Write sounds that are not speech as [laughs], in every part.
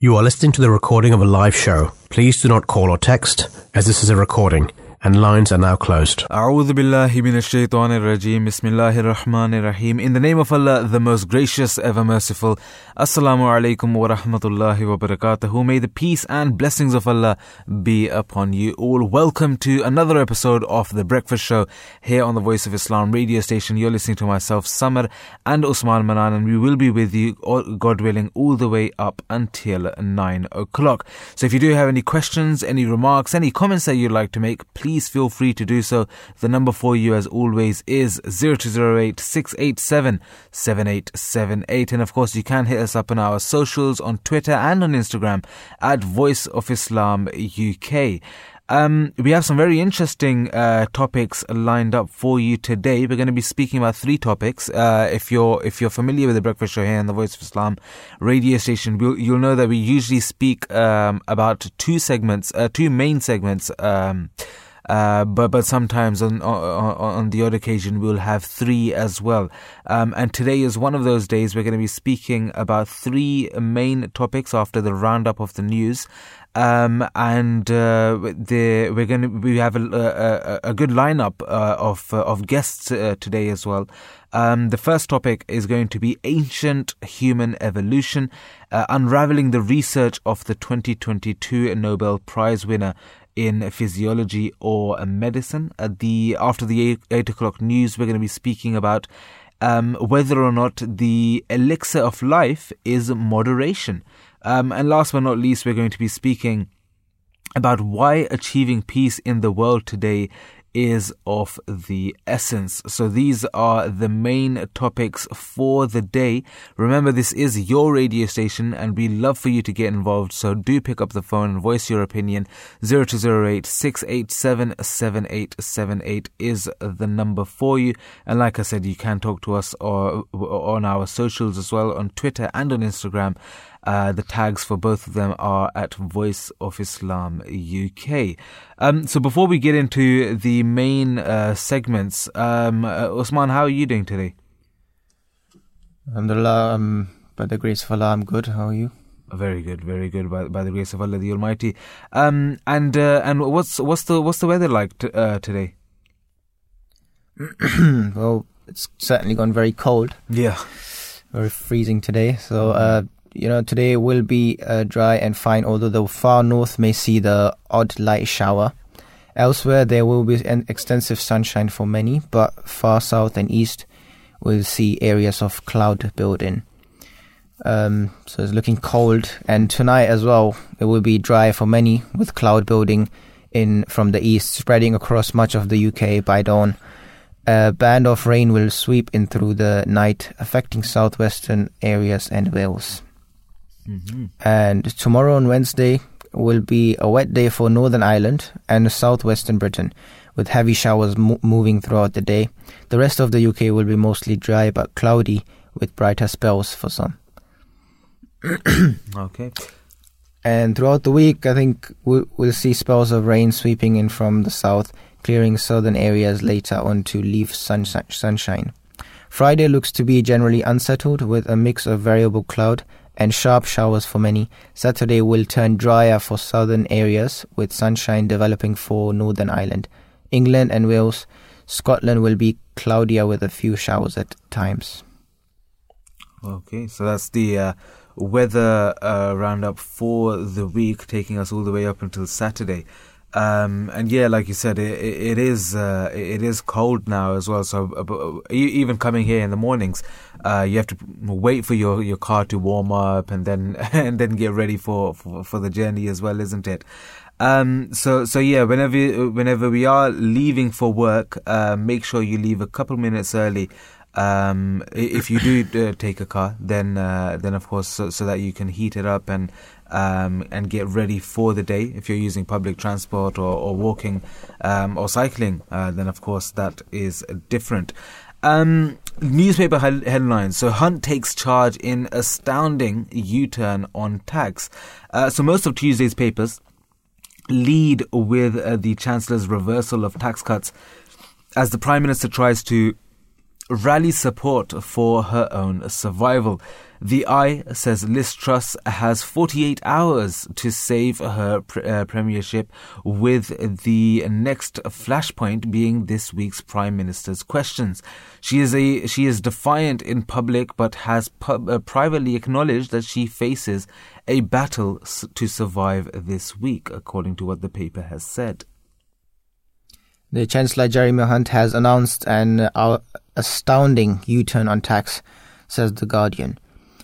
You are listening to the recording of a live show. Please do not call or text, as this is a recording and lines are now closed. In the name of Allah, the most gracious, ever merciful. Assalamu alaikum wa rahmatullahi wa barakatuh. May the peace and blessings of Allah be upon you all. Welcome to another episode of The Breakfast Show here on the Voice of Islam radio station. You're listening to myself, Samar, and Usman Manan, and we will be with you, God willing, all the way up until 9 o'clock. So if you do have any questions, any remarks, any comments that you'd like to make, please please feel free to do so. The number for you, as always, is 0208 687 7878. And of course, you can hit us up on our socials on Twitter and on Instagram at Voice of Islam UK. Um, we have some very interesting uh, topics lined up for you today. We're going to be speaking about three topics. Uh, if you're if you're familiar with the Breakfast Show here on the Voice of Islam radio station, we'll, you'll know that we usually speak um, about two segments, uh, two main segments. Um, uh, but but sometimes on, on, on the odd occasion we'll have three as well. Um, and today is one of those days we're going to be speaking about three main topics after the roundup of the news. Um, and uh, the, we're going to we have a, a, a good lineup uh, of uh, of guests uh, today as well. Um, the first topic is going to be ancient human evolution, uh, unraveling the research of the 2022 Nobel Prize winner in physiology or medicine. At the after the eight, eight o'clock news, we're going to be speaking about um, whether or not the elixir of life is moderation. Um, and last but not least, we're going to be speaking about why achieving peace in the world today is of the essence. So these are the main topics for the day. Remember, this is your radio station and we love for you to get involved. So do pick up the phone and voice your opinion. 0208 687 7878 is the number for you. And like I said, you can talk to us uh, or, on our socials as well on Twitter and on Instagram uh, the tags for both of them are at Voice of Islam UK. Um, so before we get into the main uh, segments, um, uh, Usman, how are you doing today? Alhamdulillah, um, by the grace of Allah, I'm good. How are you? Very good, very good. By, by the grace of Allah, the Almighty. Um, and uh, and what's what's the what's the weather like t- uh, today? [clears throat] well, it's certainly gone very cold. Yeah, very freezing today. So uh, you know, today will be uh, dry and fine, although the far north may see the odd light shower. Elsewhere, there will be an extensive sunshine for many, but far south and east will see areas of cloud building. Um, so it's looking cold, and tonight as well, it will be dry for many, with cloud building in from the east, spreading across much of the UK by dawn. A band of rain will sweep in through the night, affecting southwestern areas and Wales. Mm-hmm. And tomorrow on Wednesday will be a wet day for Northern Ireland and southwestern Britain, with heavy showers mo- moving throughout the day. The rest of the UK will be mostly dry but cloudy, with brighter spells for some. [coughs] okay. And throughout the week, I think we'll, we'll see spells of rain sweeping in from the south, clearing southern areas later on to leave sunshine. Friday looks to be generally unsettled with a mix of variable cloud and sharp showers for many. Saturday will turn drier for southern areas with sunshine developing for Northern Ireland. England and Wales, Scotland will be cloudier with a few showers at times. Okay, so that's the uh, weather uh, roundup for the week, taking us all the way up until Saturday. Um, and yeah, like you said, it, it is uh, it is cold now as well. So uh, even coming here in the mornings, uh, you have to wait for your, your car to warm up and then [laughs] and then get ready for, for, for the journey as well, isn't it? Um, so so yeah, whenever whenever we are leaving for work, uh, make sure you leave a couple minutes early. Um, if you do uh, take a car, then uh, then of course so, so, that you can heat it up and um, and get ready for the day. If you're using public transport or, or walking um, or cycling, uh, then of course that is different. Um, newspaper headlines. So Hunt takes charge in astounding U-turn on tax. Uh, so most of Tuesday's papers lead with uh, the Chancellor's reversal of tax cuts as the Prime Minister tries to rally support for her own survival. The Eye says Liz Truss has 48 hours to save her pre- uh, premiership, with the next flashpoint being this week's Prime Minister's questions. She is a she is defiant in public, but has uh, privately acknowledged that she faces a battle s- to survive this week, according to what the paper has said. The Chancellor Jeremy Hunt has announced an uh, astounding U-turn on tax, says the Guardian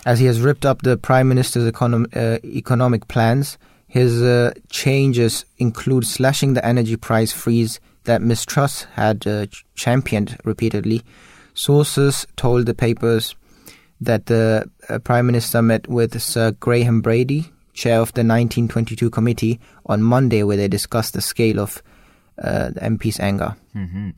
as he has ripped up the Prime Minister's econom- uh, economic plans. His uh, changes include slashing the energy price freeze that Ms. Truss had uh, championed repeatedly. Sources told the papers that the uh, Prime Minister met with Sir Graham Brady, chair of the 1922 committee, on Monday, where they discussed the scale of uh, the MP's anger. Mm-hmm.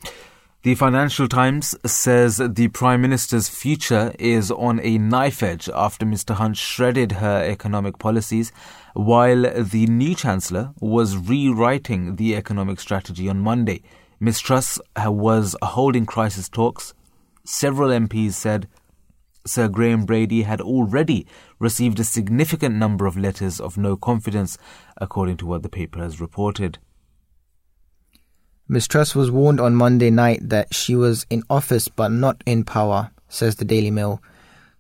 The Financial Times says the Prime Minister's future is on a knife edge after Mr. Hunt shredded her economic policies, while the new Chancellor was rewriting the economic strategy on Monday. Ms. Truss was holding crisis talks. Several MPs said Sir Graham Brady had already received a significant number of letters of no confidence, according to what the paper has reported. Ms. Truss was warned on Monday night that she was in office but not in power, says the Daily Mail.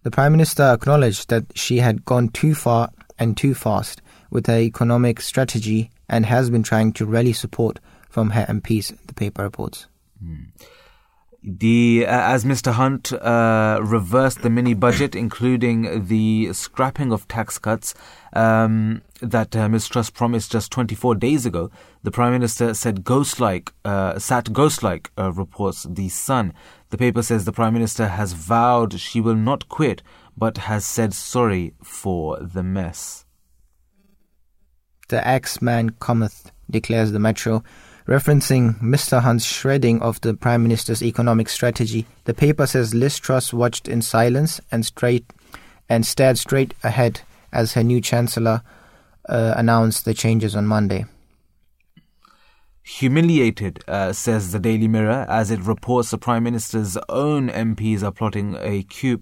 The Prime Minister acknowledged that she had gone too far and too fast with her economic strategy and has been trying to rally support from her MPs, the paper reports. Mm. The uh, as Mr. Hunt uh, reversed the mini budget, including the scrapping of tax cuts um, that uh, promised just 24 days ago, the Prime Minister said ghost-like, uh, sat ghost-like, uh, reports The Sun. The paper says the Prime Minister has vowed she will not quit, but has said sorry for the mess. The Axeman cometh, declares the Metro. Referencing Mr. Hunt's shredding of the Prime Minister's economic strategy, the paper says Liz Truss watched in silence and straight and stared straight ahead as her new chancellor uh, announced the changes on Monday. Humiliated, uh, says the Daily Mirror, as it reports the Prime Minister's own MPs are plotting a coup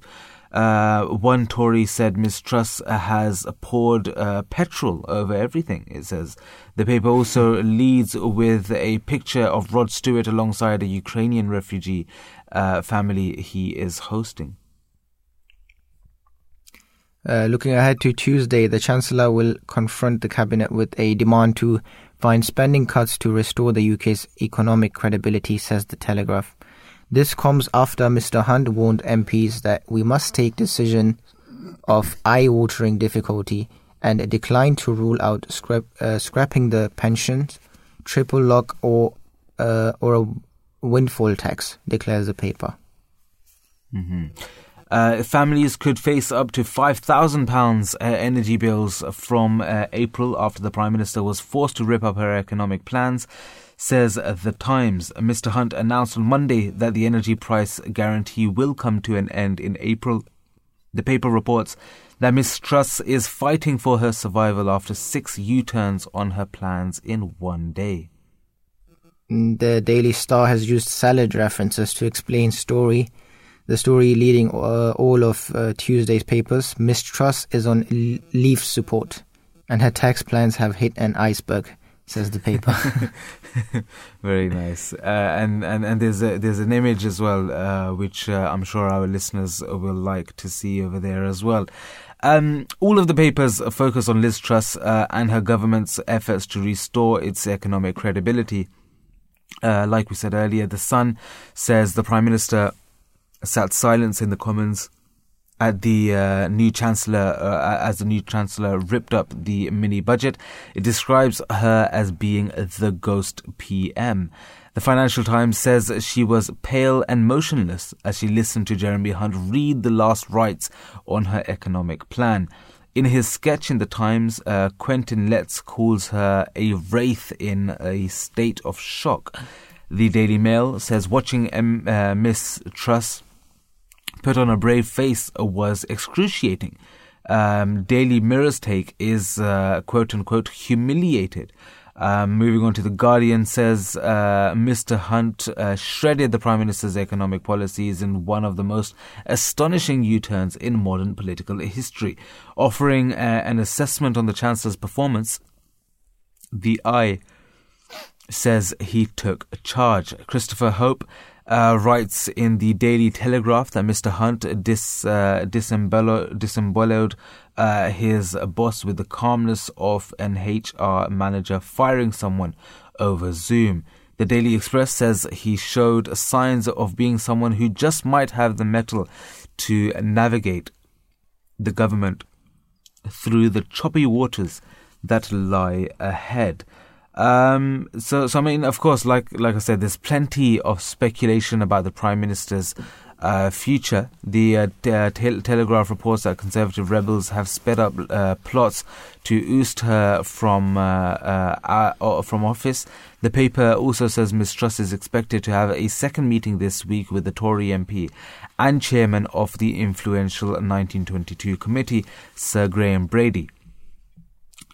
uh, one Tory said Ms. Truss has poured uh, petrol over everything, it says. The paper also [laughs] leads with a picture of Rod Stewart alongside a Ukrainian refugee uh, family he is hosting. Uh, looking ahead to Tuesday, the Chancellor will confront the Cabinet with a demand to find spending cuts to restore the UK's economic credibility, says the Telegraph. This comes after Mr. Hunt warned MPs that we must take decision of eye-watering difficulty and declined to rule out scrap, uh, scrapping the pensions, triple lock, or uh, or a windfall tax, declares the paper. Mm-hmm. Uh, families could face up to £5,000 uh, energy bills from uh, April after the Prime Minister was forced to rip up her economic plans says The Times. Mr. Hunt announced on Monday that the energy price guarantee will come to an end in April. The paper reports that Ms. Truss is fighting for her survival after six U turns on her plans in one day. The Daily Star has used salad references to explain story. The story leading uh, all of uh, Tuesday's papers. Ms. Truss is on leaf support, and her tax plans have hit an iceberg says the paper. [laughs] [laughs] Very nice. Uh, and, and, and there's a, there's an image as well, uh, which uh, I'm sure our listeners will like to see over there as well. Um, all of the papers focus on Liz Truss uh, and her government's efforts to restore its economic credibility. Uh, like we said earlier, The Sun says the Prime Minister sat silence in the Commons at the uh, new chancellor, uh, as the new chancellor ripped up the mini budget. It describes her as being the ghost PM. The Financial Times says she was pale and motionless as she listened to Jeremy Hunt read the last rites on her economic plan. In his sketch in the Times, uh, Quentin Letts calls her a wraith in a state of shock. The Daily Mail says watching M- uh, Miss Truss put on a brave face was excruciating. Um, Daily Mirror's take is uh, quote unquote humiliated Um, moving on to the Guardian says uh, Mr. Hunt uh, shredded the Prime Minister's economic policies in one of the most astonishing U-turns in modern political history, offering uh, an assessment on the Chancellor's performance. The Eye says he took charge. Christopher Hope uh, writes in the Daily Telegraph that Mr. Hunt dis, uh, uh, his boss with the calmness of an HR manager firing someone over Zoom. The Daily Express says he showed signs of being someone who just might have the mettle to navigate the government through the choppy waters that lie ahead. Um, so, so I mean, of course, like like I said, there's plenty of speculation about the prime minister's uh, future. The uh, uh, Telegraph reports that conservative rebels have sped up uh, plots to oust her from uh, uh, from office. The paper also says Ms Truss is expected to have a second meeting this week with the Tory MP and chairman of the influential 1922 committee, Sir Graham Brady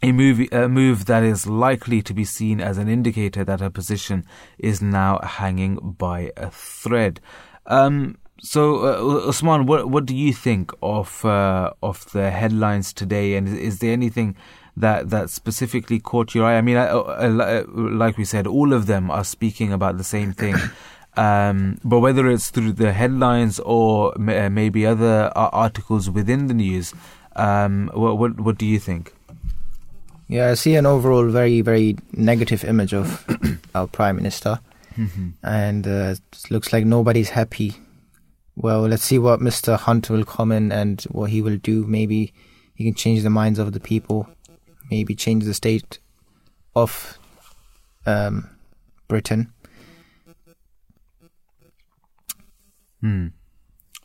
a move, a move that is likely to be seen as an indicator that her position is now hanging by a thread. Um, so, uh, Usman, what what do you think of uh, of the headlines today? And is, is, there anything that that specifically caught your eye? I mean, I, I, like we said, all of them are speaking about the same thing. [coughs] Um, but whether it's through the headlines or maybe other articles within the news, um, what, what what do you think? Yeah, I see an overall very, very negative image of [coughs] our prime minister, mm-hmm. and uh, it looks like nobody's happy. Well, let's see what Mr. Hunt will come in and what he will do. Maybe he can change the minds of the people. Maybe change the state of um, Britain. Hmm.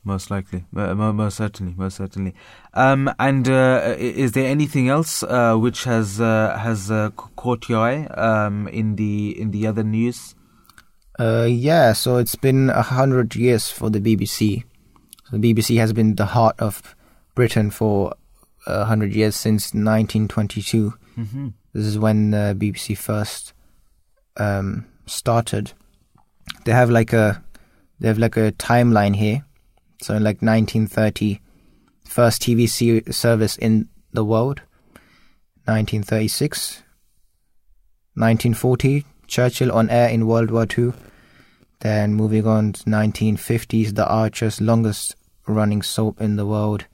Most likely, uh, most certainly, most certainly. Um, and uh, is there anything else uh, which has uh, has uh, caught your eye um, in the in the other news? Uh, yeah, so it's been a hundred years for the BBC. So the BBC has been the heart of Britain for a hundred years since 1922. Mm-hmm. This is when the BBC first um, started. They have like a they have like a timeline here so in like 1930, first TV service in the world. 1936, 1940, Churchill on air in World War II. Then moving on to 1950s, The Archers, longest running soap in the world.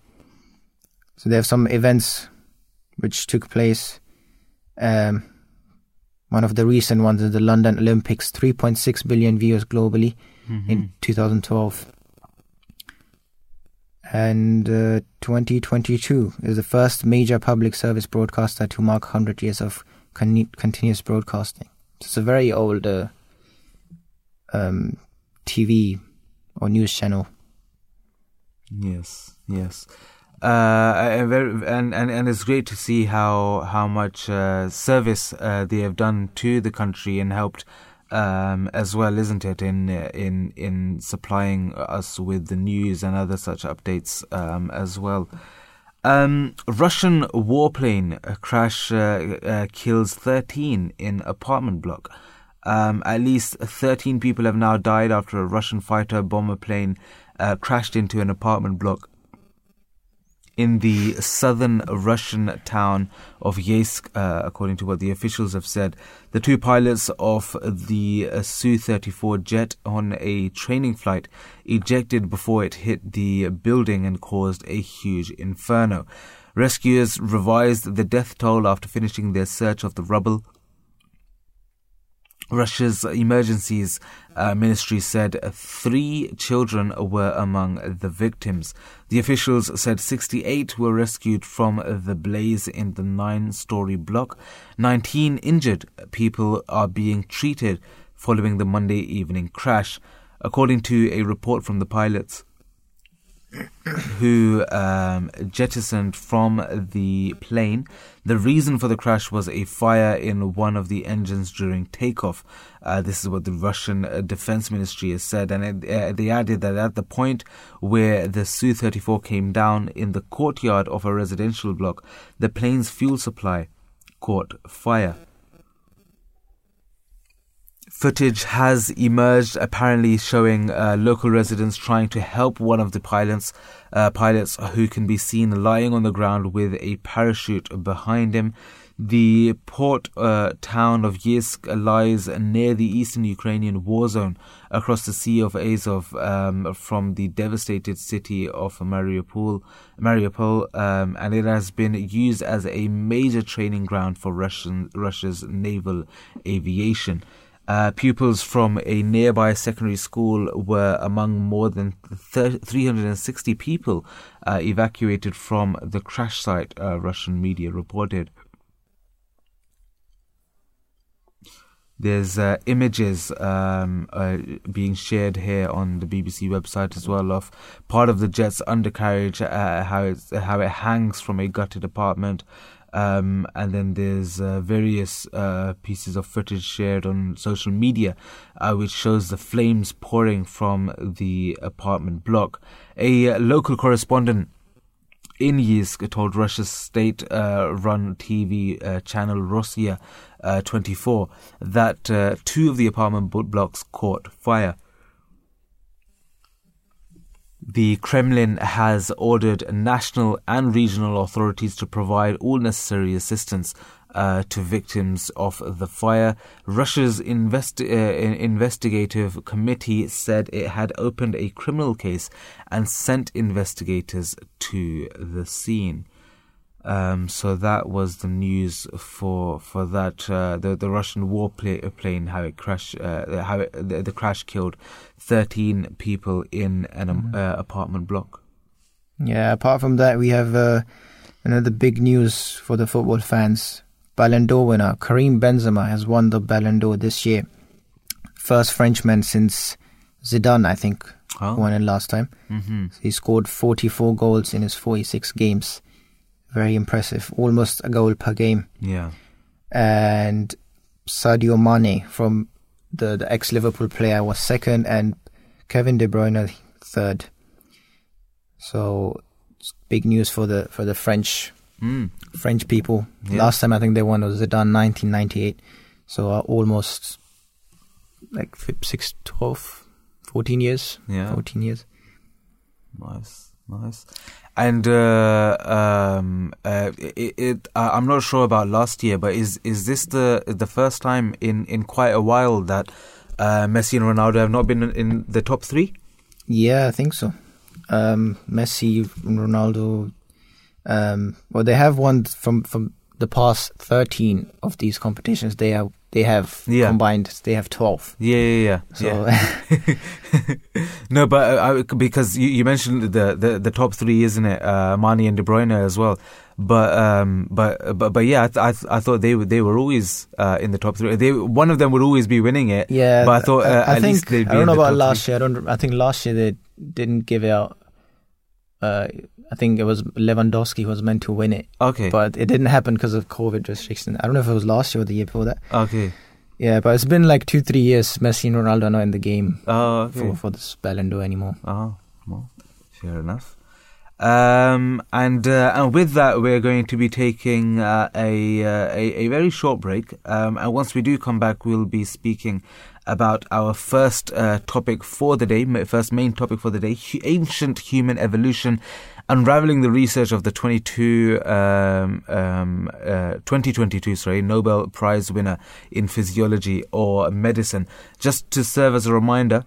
So there are some events which took place. Um, one of the recent ones is the London Olympics, 3.6 billion viewers globally mm-hmm. in 2012 and uh, 2022 is the first major public service broadcaster to mark 100 years of con- continuous broadcasting. It's a very old uh, um, TV or news channel. Yes, yes. Uh, and, very, and, and and it's great to see how how much uh, service uh, they have done to the country and helped um, as well, isn't it? In in in supplying us with the news and other such updates um, as well. Um, Russian warplane crash uh, uh, kills 13 in apartment block. Um, at least 13 people have now died after a Russian fighter bomber plane uh, crashed into an apartment block in the southern Russian town of Yeysk, uh, according to what the officials have said. The two pilots of the Su 34 jet on a training flight ejected before it hit the building and caused a huge inferno. Rescuers revised the death toll after finishing their search of the rubble Russia's emergencies uh, ministry said three children were among the victims. The officials said 68 were rescued from the blaze in the nine story block. 19 injured people are being treated following the Monday evening crash, according to a report from the pilots who um, jettisoned from the plane. The reason for the crash was a fire in one of the engines during takeoff. Uh, this is what the Russian uh, Defense Ministry has said, and it, uh, they added that at the point where the Su 34 came down in the courtyard of a residential block, the plane's fuel supply caught fire. Footage has emerged, apparently showing uh, local residents trying to help one of the pilots, uh, pilots who can be seen lying on the ground with a parachute behind him. The port uh, town of Yeysk lies near the eastern Ukrainian war zone across the Sea of Azov um, from the devastated city of Mariupol, Mariupol um, and it has been used as a major training ground for Russian, Russia's naval aviation. Uh, pupils from a nearby secondary school were among more than 360 people uh, evacuated from the crash site, uh, Russian media reported. There's uh, images um, uh, being shared here on the BBC website as well of part of the jet's undercarriage, uh, how how it hangs from a gutted apartment, um, and then there's uh, various uh, pieces of footage shared on social media, uh, which shows the flames pouring from the apartment block. A local correspondent in Yeysk told Russia's state-run TV channel Rossiya uh, 24 that uh, two of the apartment blocks caught fire. The Kremlin has ordered national and regional authorities to provide all necessary assistance uh, to victims of the fire. Russia's investi- uh, investigative committee said it had opened a criminal case and sent investigators to the scene. Um, so that was the news for for that uh, the the Russian war plane how it crashed uh, how it, the, the, crash killed thirteen people in an um, uh, apartment block. Yeah. Apart from that, we have uh, another big news for the football fans. Ballon d'Or winner Karim Benzema has won the Ballon d'Or this year. First Frenchman since Zidane, I think, oh. won it last time. Mm-hmm. So he scored 44 goals in his 46 games very impressive, almost a goal per game. Yeah. And Sadio Mane from the, the ex Liverpool player was second, and Kevin De Bruyne third. So big news for the for the French mm. French people. Yeah. Last time I think they won was Zidane 1998. So uh, almost like 6, 12, 14 years. Yeah. 14 years. Nice, nice. And uh, um, uh, it, it I'm not sure about last year, but is is this the the first time in, in quite a while that uh, Messi and Ronaldo have not been in the top three? Yeah, I think so. Um, Messi, Ronaldo. Um, well, they have won from from the past 13 of these competitions. They are they have yeah. combined they have 12 yeah yeah yeah, so yeah. [laughs] [laughs] no but uh, I, because you, you, mentioned the, the the top three isn't it? Uh, Mane and De Bruyne as well. But um but but but yeah I th- I, thought they were they were always uh, in the top three. They one of them would always be winning it. Yeah but I thought uh, I, I think I don't know about last three. year. I don't I think last year they didn't give out uh, I think it was Lewandowski was meant to win it. Okay. But it didn't happen because of COVID restrictions. I don't know if it was last year or the year before that. Okay. Yeah, but it's been like two, three years. Messi and Ronaldo are not in the game oh, okay. for, for this Ballon d'Or anymore. Oh, well, fair enough. Um, and uh, and with that, we're going to be taking uh, a, uh, a, a very short break. Um, and once we do come back, we'll be speaking about our first uh, topic for the day, first main topic for the day: ancient human evolution unraveling the research of the 22, um, um, uh, 2022 sorry, Nobel Prize winner in physiology or medicine. Just to serve as a reminder,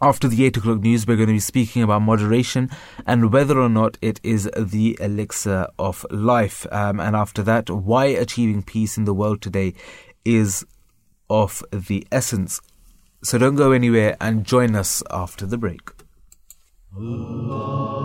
after the 8 o'clock news, we're going to be speaking about moderation and whether or not it is the elixir of life. Um, and after that, why achieving peace in the world today is of the essence. So don't go anywhere and join us after the break. Allah.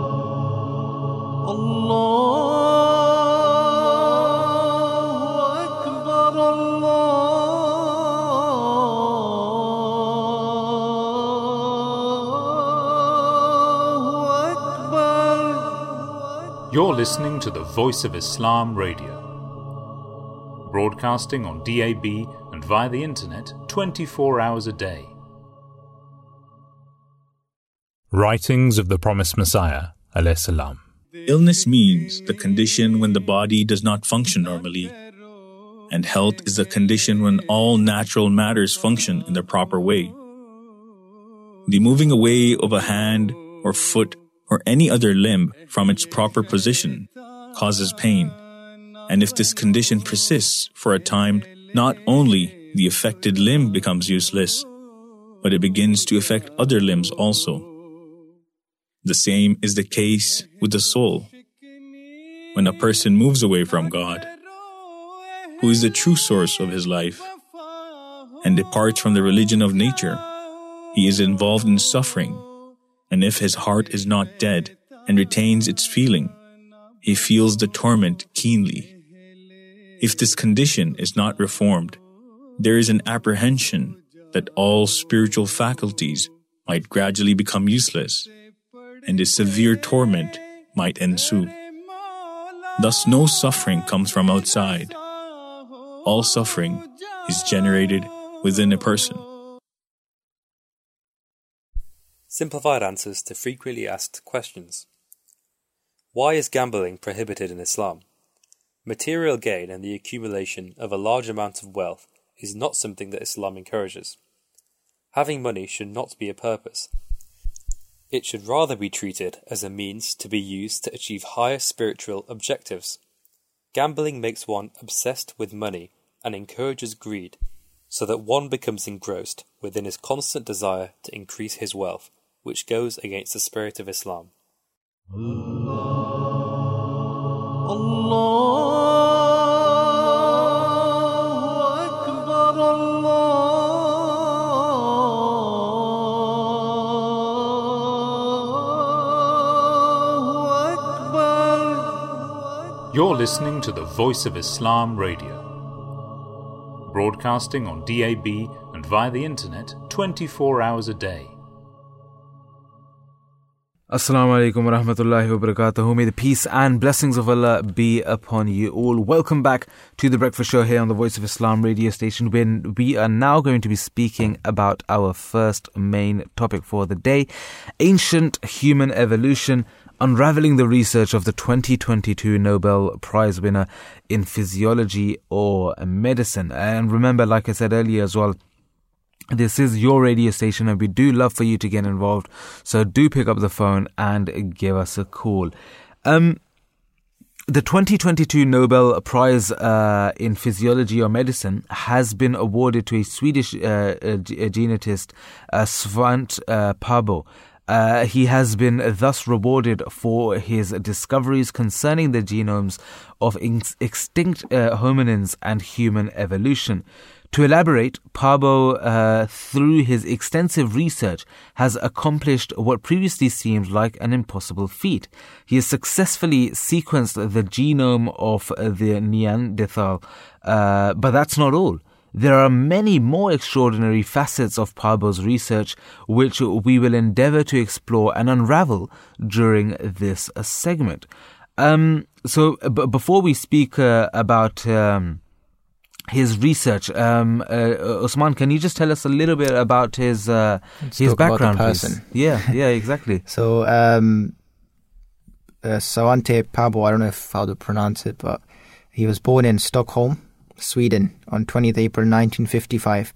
You're listening to the Voice of Islam Radio, broadcasting on DAB and via the internet 24 hours a day. Writings of the Promised Messiah, alayhi salam. Illness means the condition when the body does not function normally. and health is the condition when all natural matters function in the proper way. The moving away of a hand or foot or any other limb from its proper position causes pain. And if this condition persists for a time, not only the affected limb becomes useless, but it begins to affect other limbs also. The same is the case with the soul. When a person moves away from God, who is the true source of his life, and departs from the religion of nature, he is involved in suffering. And if his heart is not dead and retains its feeling, he feels the torment keenly. If this condition is not reformed, there is an apprehension that all spiritual faculties might gradually become useless, and a severe torment might ensue. Thus, no suffering comes from outside all suffering is generated within a person. Simplified answers to frequently asked questions. Why is gambling prohibited in Islam? Material gain and the accumulation of a large amount of wealth is not something that Islam encourages. Having money should not be a purpose. It should rather be treated as a means to be used to achieve higher spiritual objectives. Gambling makes one obsessed with money and encourages greed, so that one becomes engrossed within his constant desire to increase his wealth, which goes against the spirit of Islam. You're listening to the Voice of Islam Radio, broadcasting on DAB and via the internet 24 hours a day. Assalamu alaikum wa rahmatullahi wa barakatuh. May the peace and blessings of Allah be upon you all. Welcome back to the Breakfast Show here on the Voice of Islam radio station. When we are now going to be speaking about our first main topic for the day ancient human evolution unraveling the research of the 2022 Nobel Prize winner in physiology or medicine. And remember, like I said earlier as well, this is your radio station and we do love for you to get involved. So do pick up the phone and give us a call. Um, the 2022 Nobel Prize uh, in Physiology or Medicine has been awarded to a Swedish uh, uh, genetist, Svante uh, Pääbo. Uh, he has been thus rewarded for his discoveries concerning the genomes of ex- extinct uh, hominins and human evolution. To elaborate, Pääbo, uh, through his extensive research, has accomplished what previously seemed like an impossible feat. He has successfully sequenced the genome of the Neanderthal, uh, but that's not all. There are many more extraordinary facets of Pääbo's research which we will endeavor to explore and unravel during this segment. Um, so, b- before we speak uh, about um, his research, um, uh, Usman, can you just tell us a little bit about his uh, his background, person. Please? Yeah, [laughs] yeah, exactly. so, um, uh, Svante Pääbo, I don't know if how to pronounce it, but he was born in Stockholm Sweden on 20th April 1955,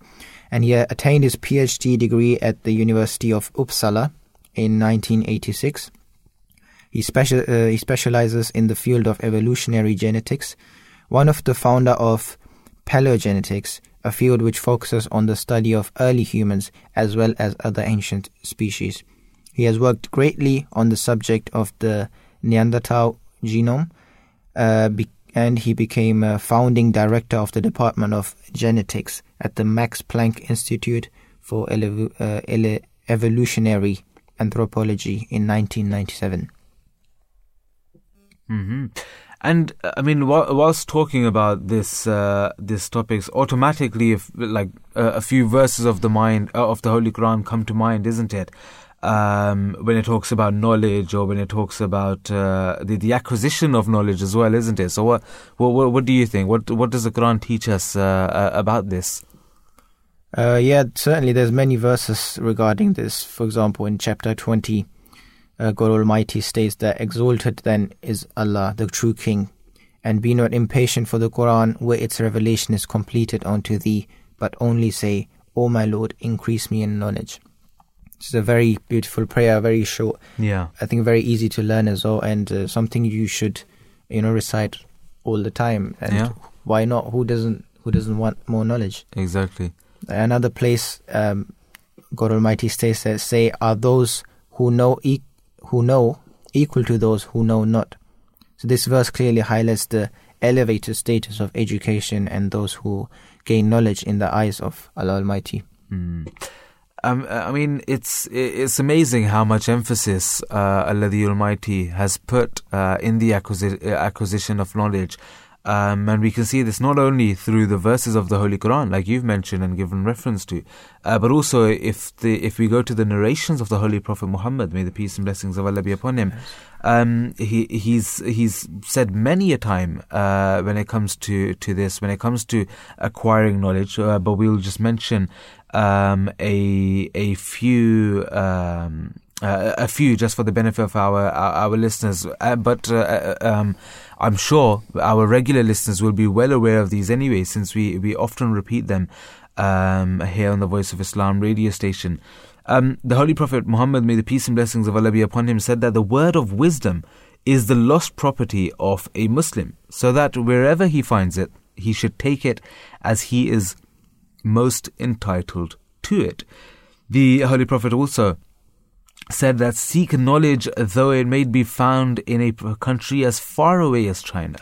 and he attained his PhD degree at the University of Uppsala in 1986. He, special, uh, he specializes in the field of evolutionary genetics, one of the founder of paleogenetics, a field which focuses on the study of early humans as well as other ancient species. He has worked greatly on the subject of the Neanderthal genome, uh, and he became a founding director of the Department of Genetics at the Max Planck Institute for uh, Ele- Evolutionary Anthropology in 1997. hmm And uh, I mean, wh- whilst talking about this uh, this topics, automatically, if like uh, a few verses of the mind uh, of the Holy Quran come to mind, isn't it? Um, when it talks about knowledge, or when it talks about uh, the the acquisition of knowledge as well, isn't it? So, what what what do you think? What what does the Quran teach us uh, about this? Uh, yeah, certainly there's many verses regarding this. For example, in chapter 20, uh, God Almighty states that exalted then is Allah, the true King, And be not impatient for the Quran where its revelation is completed unto thee, but only say, O my Lord, increase me in knowledge. It's a very beautiful prayer, very short. Yeah. I think very easy to learn as well, and uh, something you should, you know, recite all the time. And Yeah. why not? Who doesn't? Who doesn't want more knowledge? Exactly. Another place, um, God Almighty states that say, "Are those who know e- who know equal to those who know not?" So this verse clearly highlights the elevated status of education and those who gain knowledge in the eyes of Allah Almighty. Um, I mean, it's it's amazing how much emphasis uh, Allah the Almighty has put uh, in the acquisi- uh, acquisition of knowledge, um, and we can see this not only through the verses of the Holy Quran, like you've mentioned and given reference to, uh, but also if the if we go to the narrations of the Holy Prophet Muhammad, may the peace and blessings of Allah be upon him, um, he he's he's said many a time uh, when it comes to to this, when it comes to acquiring knowledge. Uh, but we'll just mention um, a a few. Um, uh, a few just for the benefit of our our, our listeners, uh, but uh, um, I'm sure our regular listeners will be well aware of these anyway, since we we often repeat them um, here on the Voice of Islam radio station. Um, the Holy Prophet Muhammad, may the peace and blessings of Allah be upon him, said that the word of wisdom is the lost property of a Muslim, so that wherever he finds it, he should take it as he is most entitled to it. The Holy Prophet also said that seek knowledge though it may be found in a country as far away as China.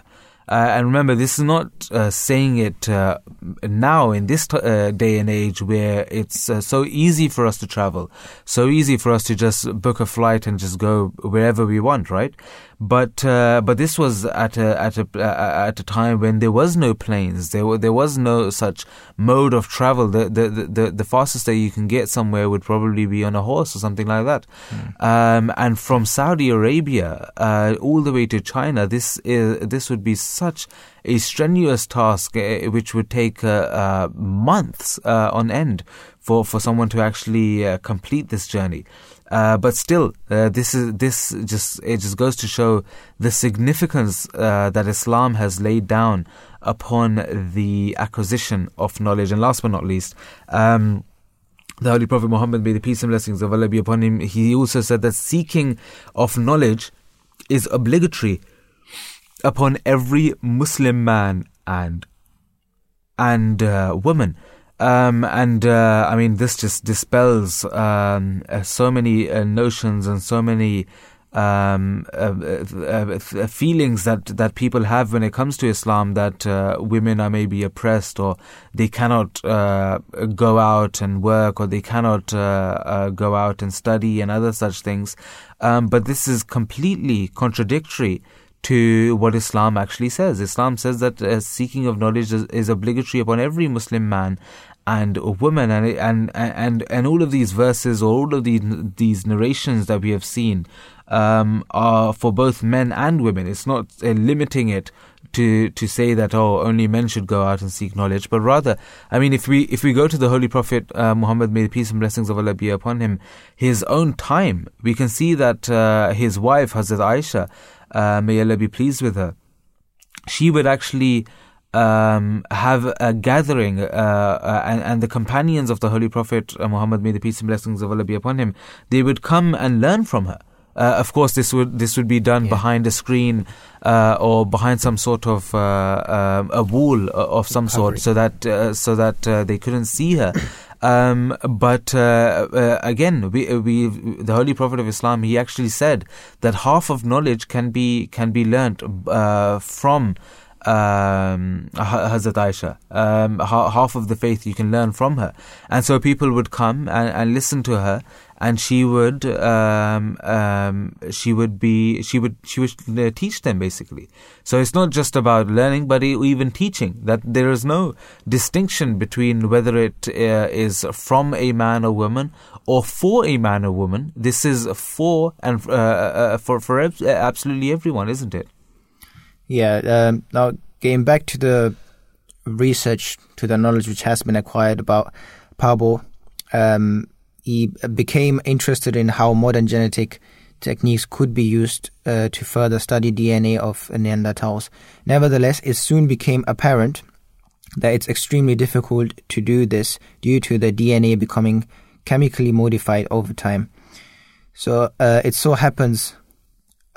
Uh, and remember, this is not uh, saying it uh, now in this t- uh, day and age where it's uh, so easy for us to travel, so easy for us to just book a flight and just go wherever we want, right? But uh, but this was at a at a uh, at a time when there was no planes, there were, there was no such mode of travel. The, the the the fastest that you can get somewhere would probably be on a horse or something like that. Um, and from Saudi Arabia uh, all the way to China, this is this would be such a strenuous task, uh, which would take uh, uh, months uh, on end for, for someone to actually uh, complete this journey. Uh, but still, uh, this is this just it just goes to show the significance uh, that Islam has laid down upon the acquisition of knowledge. And last but not least, um, the Holy Prophet Muhammad, may the peace and blessings of Allah be upon him, he also said that seeking of knowledge is obligatory upon every Muslim man and and uh, woman. Um, and uh, I mean, this just dispels um, uh, so many uh, notions and so many um, uh, uh, uh, feelings that, that people have when it comes to Islam that women are maybe oppressed or they cannot go out and work or they cannot go out and study and other such things. Um, but this is completely contradictory to what Islam actually says. Islam says that uh, seeking of knowledge is, is obligatory upon every Muslim man and woman, and and and and all of these verses or all of these these narrations that we have seen um, are for both men and women. It's not uh, limiting it to to say that oh only men should go out and seek knowledge, but rather, I mean, if we if we go to the Holy Prophet uh, Muhammad, may the peace and blessings of Allah be upon him, his own time, we can see that uh, his wife Hazrat Aisha, uh, may Allah be pleased with her, she would actually um, have a gathering, uh, uh, and, and the companions of the Holy Prophet uh, Muhammad, may the peace and blessings of Allah be upon him, they would come and learn from her. Uh, of course, this would this would be done behind a screen uh, or behind some sort of uh, um, a wall of some sort, so that uh, so that uh, they couldn't see her. [coughs] Um, but uh, uh, again, we, we the Holy Prophet of Islam he actually said that half of knowledge can be can be learnt uh, from um, Hazrat Aisha. Um, ha- half of the faith you can learn from her, and so people would come and, and listen to her, and she would um, um, she would be she would she would uh, teach them basically. So it's not just about learning, but even teaching. That there is no distinction between whether it uh, is from a man or woman or for a man or woman. This is for and uh, uh, for for ab- absolutely everyone, isn't it? Yeah. Um, now, getting back to the research, to the knowledge which has been acquired about Pääbo, um, he became interested in how modern genetic techniques could be used uh, to further study DNA of Neanderthals. Nevertheless, it soon became apparent that it's extremely difficult to do this due to the DNA becoming chemically modified over time. So uh, it so happens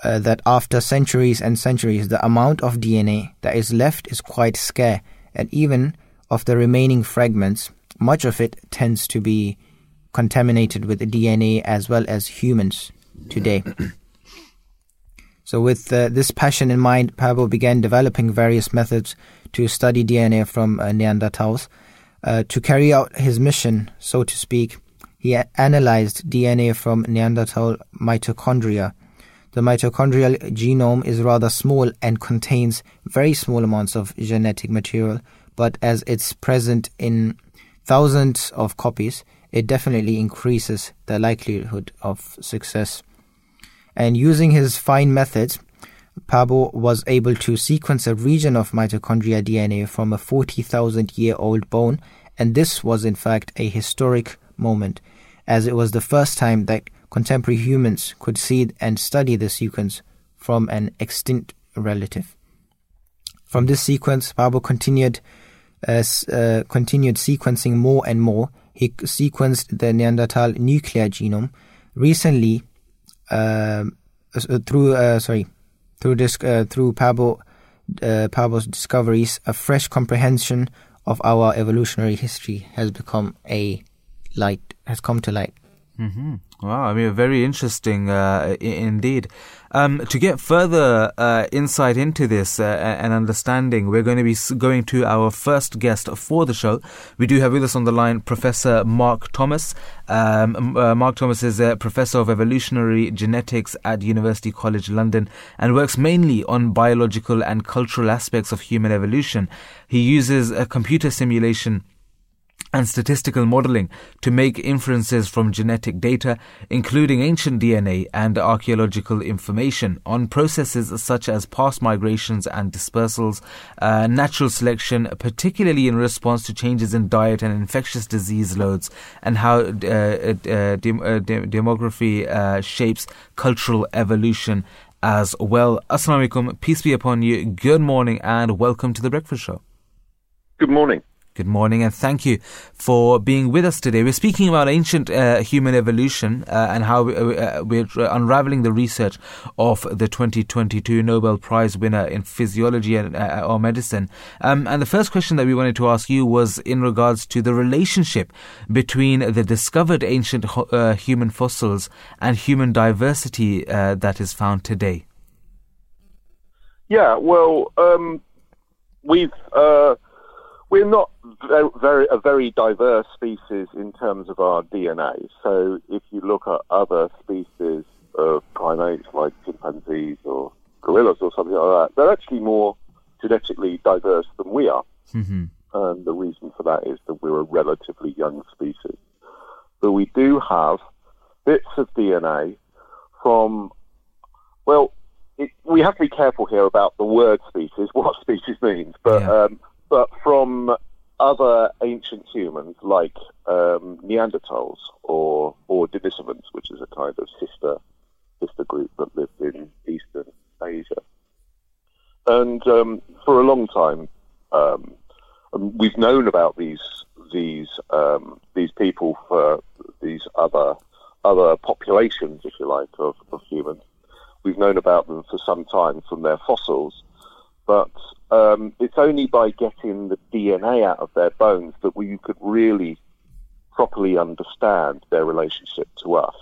uh, that after centuries and centuries, the amount of DNA that is left is quite scarce, and even of the remaining fragments, much of it tends to be contaminated with DNA as well as humans today. [clears throat] so, with uh, this passion in mind, Pääbo began developing various methods to study DNA from uh, Neanderthals. Uh, to carry out his mission, so to speak, he analyzed DNA from Neanderthal mitochondria. The mitochondrial genome is rather small and contains very small amounts of genetic material, but as it's present in thousands of copies, it definitely increases the likelihood of success. And using his fine methods, Pääbo was able to sequence a region of mitochondria DNA from a 40,000 year old bone, and this was in fact a historic moment, as it was the first time that contemporary humans could see and study the sequence from an extinct relative. From this sequence, Pääbo continued uh, uh, continued sequencing more and more. He sequenced the Neanderthal nuclear genome. Recently, uh, through uh, sorry, through this uh, through Pääbo uh, Pääbo's discoveries, a fresh comprehension of our evolutionary history has become a light has come to light. Mm-hmm. Wow, I mean, very interesting uh, I- indeed. Um, to get further uh, insight into this uh, and understanding, we're going to be going to our first guest for the show. We do have with us on the line Professor Mark Thomas. Um, uh, Mark Thomas is a professor of evolutionary genetics at University College London and works mainly on biological and cultural aspects of human evolution. He uses a computer simulation and statistical modeling to make inferences from genetic data, including ancient DNA and archaeological information, on processes such as past migrations and dispersals, uh, natural selection, particularly in response to changes in diet and infectious disease loads, and how uh, uh, dem- uh, dem- demography uh, shapes cultural evolution as well. Assalamu alaikum, peace be upon you. Good morning and welcome to the Breakfast Show. Good morning. Good morning, and thank you for being with us today. We're speaking about ancient uh, human evolution uh, and how we, uh, we're unraveling the research of the 2022 Nobel Prize winner in physiology and, uh, or medicine. Um, and the first question that we wanted to ask you was in regards to the relationship between the discovered ancient ho- uh, human fossils and human diversity uh, that is found today. Yeah, well, um, we've uh, we're not very, very a very diverse species in terms of our DNA. So if you look at other species of primates like chimpanzees or gorillas or something like that, they're actually more genetically diverse than we are. Mm-hmm. And the reason for that is that we're a relatively young species. But we do have bits of DNA from, well, it, we have to be careful here about the word species, [laughs] what species means, but Yeah. um, but from other ancient humans like um, Neanderthals or or Denisovans, which is a kind of sister sister group that lived in Eastern Asia, and um, for a long time um, um, we've known about these these um, these people for these other other populations, if you like, of, of humans. We've known about them for some time from their fossils, but um, it's only by getting the DNA out of their bones that we could really properly understand their relationship to us.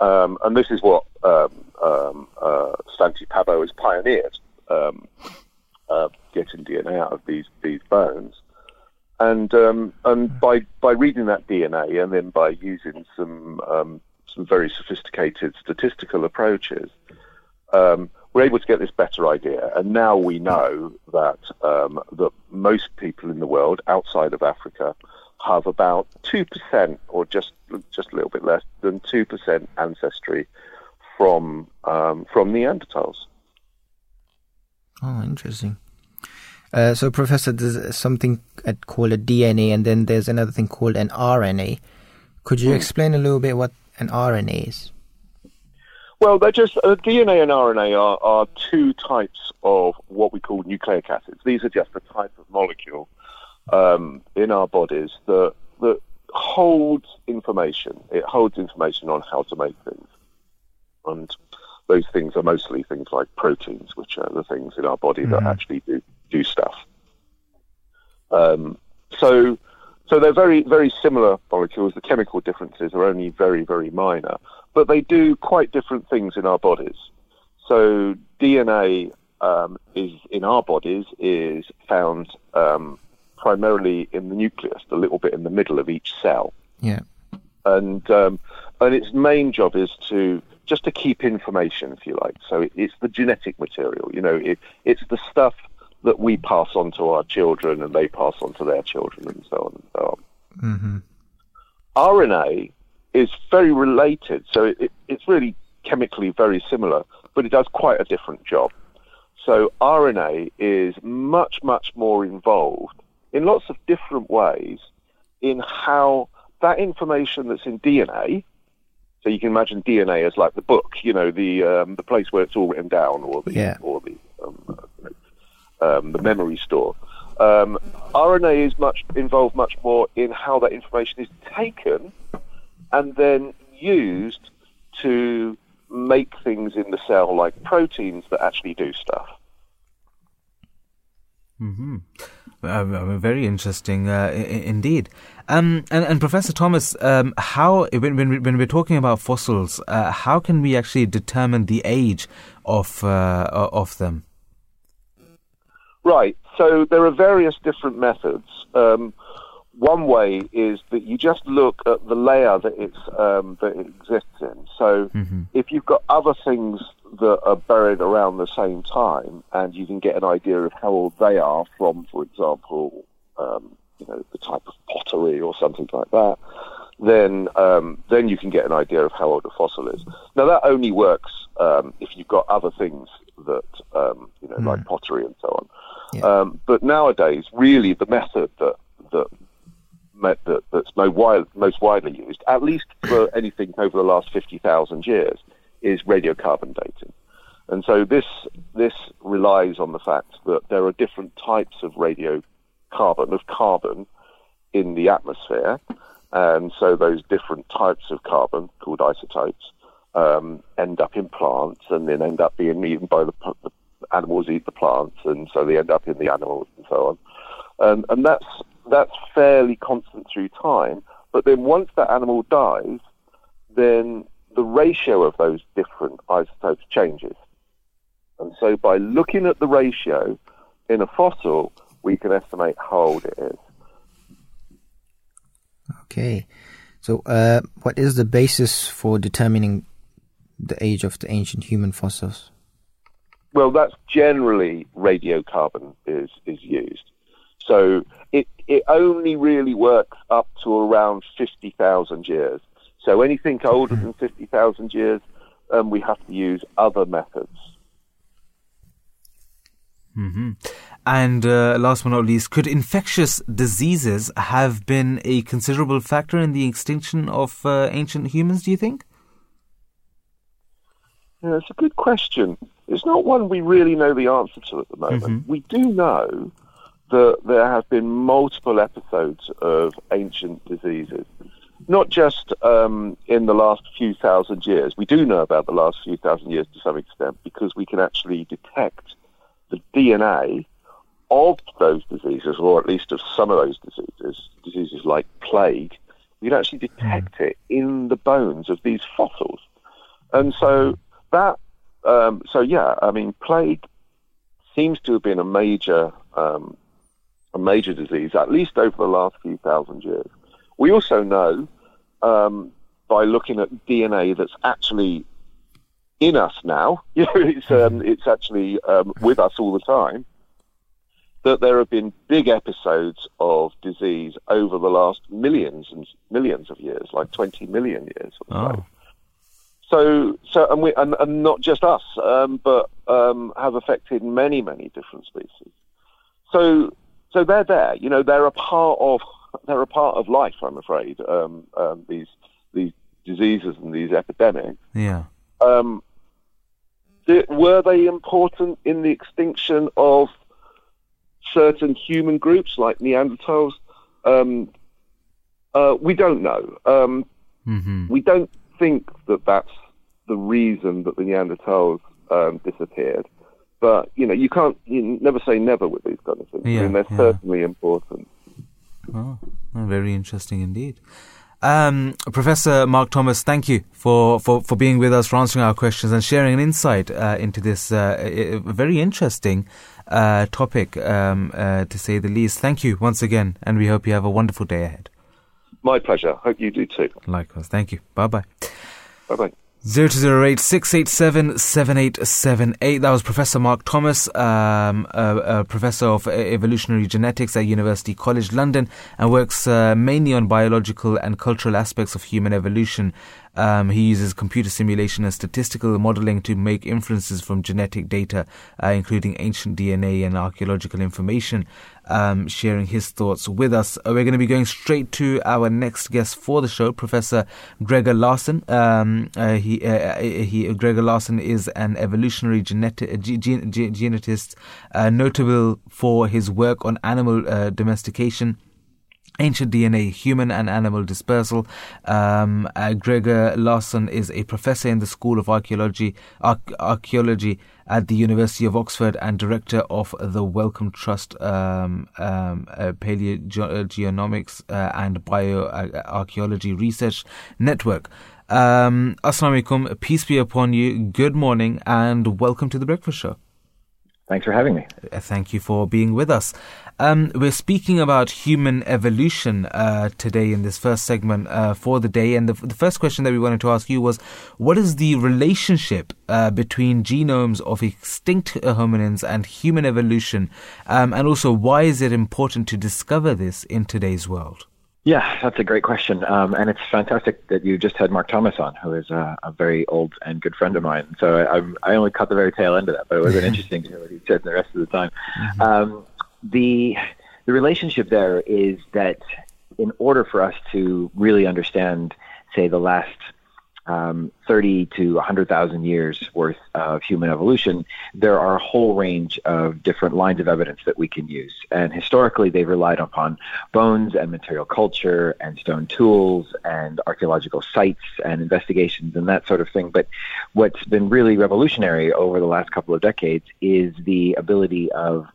Um, and this is what um, um, uh, Pääbo has pioneered, um, uh, getting DNA out of these, these bones. And um, and by by reading that DNA and then by using some um, some very sophisticated statistical approaches, um, we're able to get this better idea. And now we know that um, that most people in the world outside of Africa have about two percent, or just just a little bit less than two percent ancestry from um, from Neanderthals. Oh, interesting. Uh, so, Professor, there's something called a DNA, and then there's another thing called an RNA. Could you explain a little bit what an RNA is? Well, they're just uh, DNA and RNA are, are two types of what we call nucleic acids. These are just a type of molecule um, in our bodies that that holds information. It holds information on how to make things, and those things are mostly things like proteins, which are the things in our body that actually do do stuff. Um, so, so they're very very similar molecules. The chemical differences are only very very minor, but they do quite different things in our bodies. So DNA um, is in our bodies is found um, primarily in the nucleus, the little bit in the middle of each cell Yeah. and um, and its main job is to just to keep information, if you like. So it, it's the genetic material. You know, it, it's the stuff that we pass on to our children, and they pass on to their children, and so on and so on. RNA is very related, so it, it, it's really chemically very similar, but it does quite a different job. So RNA is much, much more involved in lots of different ways in how that information that's in DNA. So you can imagine DNA as like the book, you know, the um, the place where it's all written down, or the Yeah. or the um, um, the memory store. Um, RNA is much involved much more in how that information is taken and then used to make things in the cell, like proteins that actually do stuff. Uh, uh, very interesting, uh, I- I- indeed. Um, and, and Professor Thomas, um, how when, when, we- when we're talking about fossils, uh, how can we actually determine the age of uh, of them? Right. So there are various different methods. Um, one way is that you just look at the layer that it's um, that it exists in. So if you've got other things that are buried around the same time, and you can get an idea of how old they are from, for example, um, you know, the type of pottery or something like that, then um, then you can get an idea of how old a fossil is. Now that only works um, if you've got other things that um, you know, like pottery and so on. Yeah. Um, but nowadays, really, the method that that that, that's most widely used, at least for [coughs] anything over the last fifty thousand years, is radiocarbon dating. And so this this relies on the fact that there are different types of radiocarbon of carbon in the atmosphere, and so those different types of carbon called isotopes um, end up in plants and then end up being eaten by the, the animals eat the plants, and so they end up in the animals and so on. Um, and that's that's fairly constant through time. But then once that animal dies, then the ratio of those different isotopes changes. And so by looking at the ratio in a fossil, we can estimate how old it is. Okay. So, uh, what is the basis for determining the age of the ancient human fossils? Well, that's generally radiocarbon is is used. So it it only really works up to around fifty thousand years. So anything older than fifty thousand years, um, we have to use other methods. And uh, last but not least, could infectious diseases have been a considerable factor in the extinction of uh, ancient humans? Do you think? Yeah, it's a good question. It's not one we really know the answer to at the moment. We do know that there have been multiple episodes of ancient diseases, not just um, in the last few thousand years. We do know about the last few thousand years to some extent because we can actually detect the DNA of those diseases, or at least of some of those diseases, diseases like plague. We can actually detect it in the bones of these fossils. And so that, um, so yeah, I mean, plague seems to have been a major, um, a major disease, at least over the last few thousand years. We also know um, by looking at DNA that's actually in us now, [laughs] you know, it's um, it's actually um, with us all the time. That there have been big episodes of disease over the last millions and millions of years, like 20 million years or so. Oh. So, so, and we, and, and not just us, um, but um, have affected many, many different species. So, so they're there. You know, they're a part of they're a part of life. I'm afraid um, um, these these diseases and these epidemics. Yeah. Um, Did, were they important in the extinction of certain human groups like Neanderthals? Um, uh, we don't know. Um, hmm we don't think that that's the reason that the Neanderthals um, disappeared. But you know, you can't you never say never with these kind of things. I Yeah, mean, they're yeah. certainly important. Oh, very interesting indeed. Um, Professor Mark Thomas, thank you for, for, for being with us, for answering our questions, and sharing an insight uh, into this uh, i- i- very interesting uh, topic, um, uh, to say the least. Thank you once again, and we hope you have a wonderful day ahead. My pleasure. Hope you do too. Likewise. Thank you. Bye bye. Bye bye. 0208 687 7878. That was Professor Mark Thomas, um, professor of evolutionary genetics at University College London, and works uh, mainly on biological and cultural aspects of human evolution. Um, he uses computer simulation and statistical modeling to make inferences from genetic data, uh, including ancient DNA and archaeological information. Um, sharing his thoughts with us. Uh, we're going to be going straight to our next guest for the show, Professor Gregor Larson. Um, uh, he, uh, he, Gregor Larson is an evolutionary geneti- ge- gen- genetist, uh, notable for his work on animal uh, domestication ancient DNA, human and animal dispersal. Um, uh, Gregor Larson is a professor in the School of Archaeology, Arch- Archaeology at the University of Oxford and director of the Wellcome Trust um, um, uh, Paleogenomics uh, and Bioarchaeology Research Network. Um, Assalamu alaikum, peace be upon you, good morning, and welcome to the Breakfast Show. Thanks for having me. Uh, Thank you for being with us. Um, we're speaking about human evolution uh, today in this first segment uh, for the day. And the, the first question that we wanted to ask you was what is the relationship uh, between genomes of extinct hominins and human evolution? Um, and also, why is it important to discover this in today's world? Yeah, that's a great question. Um, and it's fantastic that you just had Mark Thomas on, who is a, a very old and good friend of mine. So I, I only caught the very tail end of that, but it was [laughs] interesting to hear what he said the rest of the time. Um, the, the relationship there is that in order for us to really understand, say, the last um, 30 to 100,000 years worth of human evolution, there are a whole range of different lines of evidence that we can use. And historically, they've relied upon bones and material culture and stone tools and archaeological sites and investigations and that sort of thing. But what's been really revolutionary over the last couple of decades is the ability of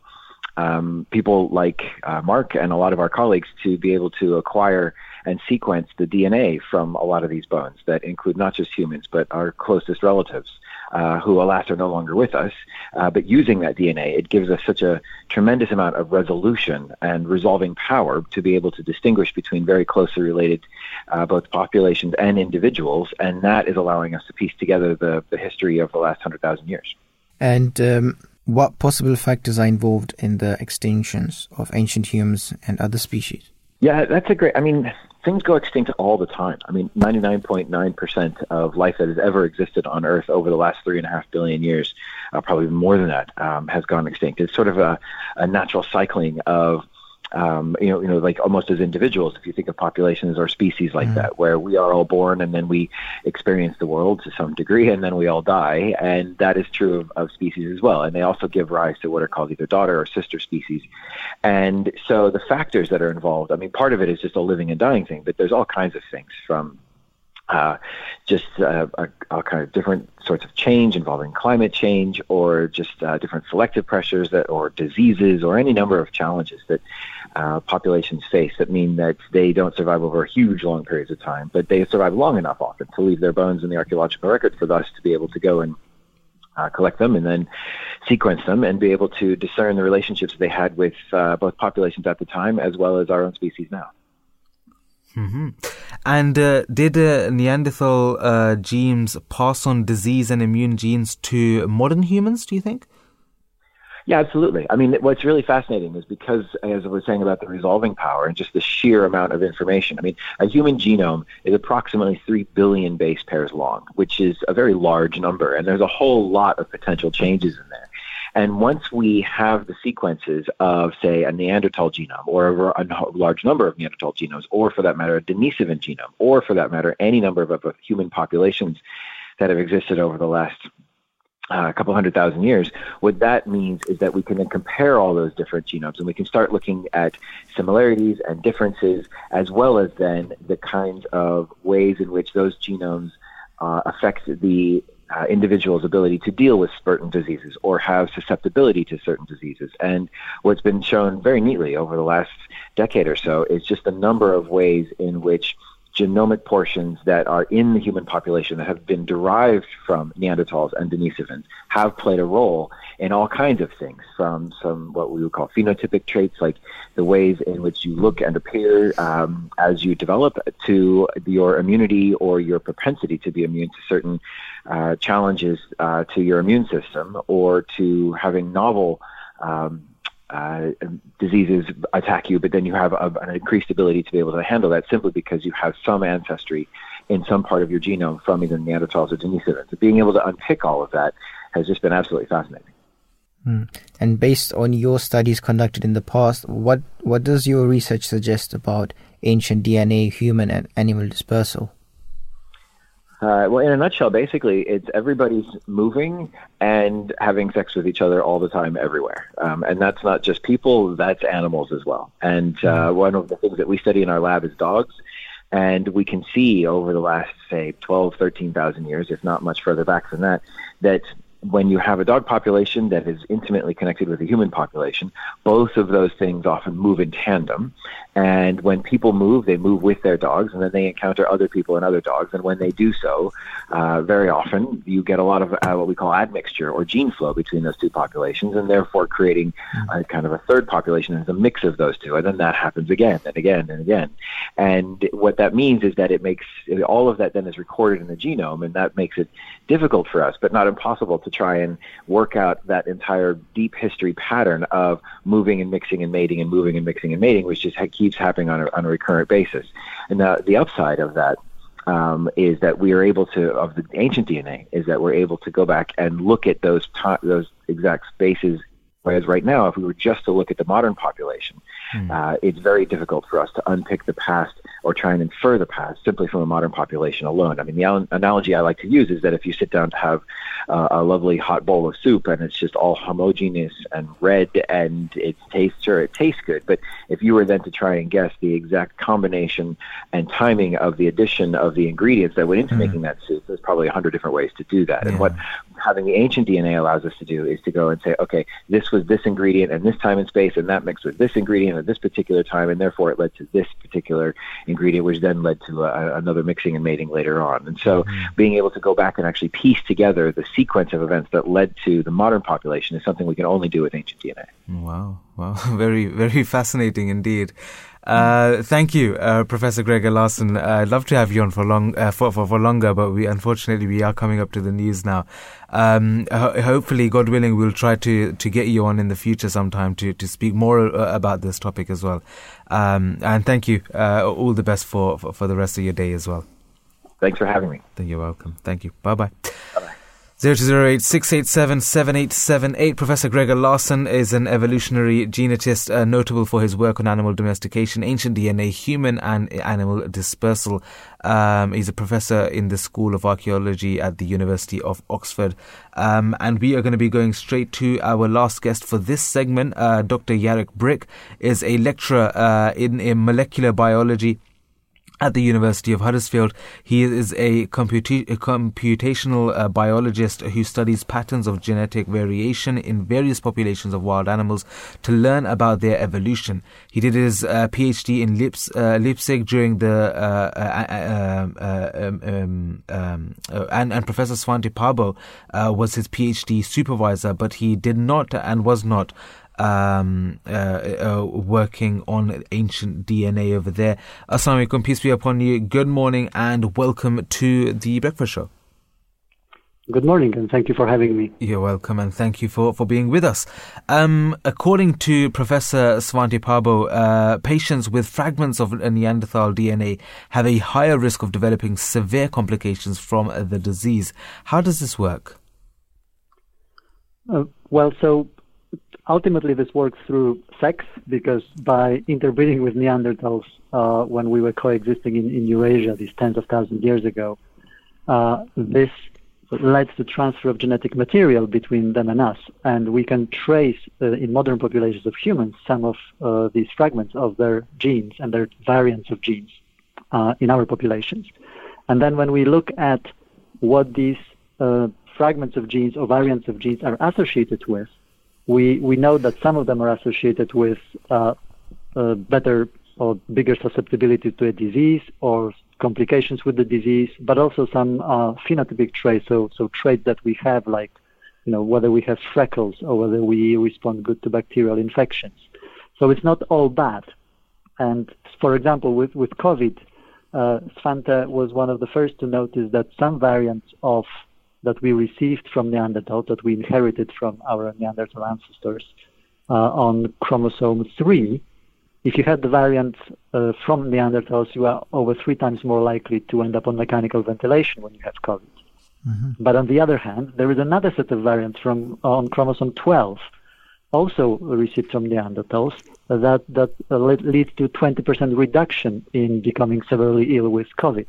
um, people like uh, Mark and a lot of our colleagues to be able to acquire and sequence the DNA from a lot of these bones that include not just humans but our closest relatives. Uh, who, alas, are no longer with us. Uh, but using that DNA, it gives us such a tremendous amount of resolution and resolving power to be able to distinguish between very closely related uh, both populations and individuals. And that is allowing us to piece together the, the history of the last 100,000 years. And um, what possible factors are involved in the extinctions of ancient humans and other species? Yeah, that's a great. I mean, things go extinct all the time. I mean, 99.9% of life that has ever existed on Earth over the last three and a half billion years, uh, probably more than that, um, has gone extinct. It's sort of a, a natural cycling of. Um, you know, you know, like almost as individuals, if you think of populations or species like that, where we are all born and then we experience the world to some degree, and then we all die, and that is true of, of species as well. And they also give rise to what are called either daughter or sister species. And so the factors that are involved, I mean, part of it is just a living and dying thing, but there's all kinds of things from uh, just uh, a, all kind of different sorts of change involving climate change, or just uh, different selective pressures that, or diseases, or any number of challenges that uh, populations face that mean that they don't survive over huge long periods of time, but they survive long enough often to leave their bones in the archaeological record for us to be able to go and uh, collect them and then sequence them and be able to discern the relationships they had with uh, both populations at the time as well as our own species now. hmm And uh, did uh, Neanderthal uh, genes pass on disease and immune genes to modern humans, do you think? Yeah, absolutely. I mean, what's really fascinating is because, as I was saying about the resolving power and just the sheer amount of information, I mean, a human genome is approximately 3 billion base pairs long, which is a very large number, and there's a whole lot of potential changes in there. And once we have the sequences of, say, a Neanderthal genome or a, large number of Neanderthal genomes, or for that matter, a Denisovan genome, or for that matter, any number of, of human populations that have existed over the last uh, a couple hundred thousand years, what that means is that we can then compare all those different genomes and we can start looking at similarities and differences, as well as then the kinds of ways in which those genomes uh, affect the uh, individual's ability to deal with certain diseases or have susceptibility to certain diseases. And what's been shown very neatly over the last decade or so is just a number of ways in which genomic portions that are in the human population that have been derived from Neanderthals and Denisovans have played a role in all kinds of things, from some what we would call phenotypic traits, like the ways in which you look and appear um, as you develop, to your immunity or your propensity to be immune to certain uh, challenges uh, to your immune system, or to having novel um, uh, diseases attack you, but then you have a, an increased ability to be able to handle that simply because you have some ancestry in some part of your genome from either Neanderthals or Denisovans. So being able to unpick all of that has just been absolutely fascinating. Mm. And based on your studies conducted in the past, what what does your research suggest about ancient DNA, human and animal dispersal? Uh, well, in a nutshell, basically, it's everybody's moving and having sex with each other all the time, everywhere. Um, and that's not just people; that's animals as well. And uh, mm-hmm. one of the things that we study in our lab is dogs. And we can see over the last, say, 12, 13,000 years, if not much further back than that, that when you have a dog population that is intimately connected with a human population, both of those things often move in tandem. And when people move, they move with their dogs, and then they encounter other people and other dogs. And when they do so, uh, very often you get a lot of uh, what we call admixture or gene flow between those two populations, and therefore creating kind of a third population as a mix of those two. And then that happens again and again and again. And what that means is that it makes all of that then is recorded in the genome, and that makes it difficult for us, but not impossible to try and work out that entire deep history pattern of moving and mixing and mating and moving and mixing and mating, which just keeps happening on a, on a recurrent basis. And the, the upside of that um, is that we are able to of the ancient DNA is that we're able to go back and look at those to- those exact spaces. Whereas right now, if we were just to look at the modern population, mm. uh, it's very difficult for us to unpick the past or try and infer the past simply from a modern population alone. I mean, the analogy I like to use is that if you sit down to have uh, a lovely hot bowl of soup and it's just all homogeneous and red and it tastes sure it tastes good, but if you were then to try and guess the exact combination and timing of the addition of the ingredients that went into mm. making that soup, there's probably a hundred different ways to do that. Yeah. And what having the ancient DNA allows us to do is to go and say, okay, this was this ingredient and this time and space, and that mixed with this ingredient at this particular time, and therefore it led to this particular ingredient, which then led to a, another mixing and mating later on. And so, mm-hmm. being able to go back and actually piece together the sequence of events that led to the modern population is something we can only do with ancient DNA. Wow, wow, [laughs] very, very fascinating indeed. Uh, thank you, uh, Professor Gregor Larson. Uh, I'd love to have you on for long, uh, for, for, for longer, but we unfortunately we are coming up to the news now. Um, ho- hopefully, God willing, we'll try to, to get you on in the future sometime to, to speak more uh, about this topic as well. Um, and thank you. Uh, all the best for, for, for the rest of your day as well. Thanks for having me. You're welcome. Thank you. Bye bye bye. 0208 Professor Gregor Larson is an evolutionary genetist uh, notable for his work on animal domestication, ancient DNA, human and animal dispersal. Um, he's a professor in the School of Archaeology at the University of Oxford. Um, and we are going to be going straight to our last guest for this segment. Uh, Dr. Jarek Bryk is a lecturer uh, in, in molecular biology at the University of Huddersfield. He is a, a computational uh, biologist who studies patterns of genetic variation in various populations of wild animals to learn about their evolution. He did his uh, PhD in uh, Leipzig during the uh, uh, uh, um, um, um, and, and Professor Svante Pääbo was his PhD supervisor, but he did not and was not um, uh, uh, working on ancient DNA over there. Assalamu alaikum, peace be upon you. Good morning and welcome to the Breakfast Show. Good morning, and thank you for having me. You're welcome, and thank you for, for being with us. Um, according to Professor Svante Pääbo, uh, patients with fragments of Neanderthal DNA have a higher risk of developing severe complications from the disease. How does this work? Uh, well, so ultimately this works through sex because by interbreeding with Neanderthals uh, when we were coexisting in, in, Eurasia these tens of thousands of years ago, uh, this led to transfer of genetic material between them and us. And we can trace uh, in modern populations of humans some of uh, these fragments of their genes and their variants of genes uh, in our populations. And then when we look at what these uh, fragments of genes or variants of genes are associated with, we, we know that some of them are associated with uh, uh, better or bigger susceptibility to a disease or complications with the disease, but also some uh, phenotypic traits, so, so traits that we have like, you know, whether we have freckles or whether we respond good to bacterial infections. So it's not all bad. And for example, with, with COVID, uh, Svante was one of the first to notice that some variants of that we received from Neanderthal, that we inherited from our Neanderthal ancestors, uh, on chromosome 3, if you had the variant uh, from Neanderthals, you are over three times more likely to end up on mechanical ventilation when you have COVID. Mm-hmm. But on the other hand, there is another set of variants from on chromosome 12, also received from Neanderthals, that that uh, leads to 20% reduction in becoming severely ill with COVID.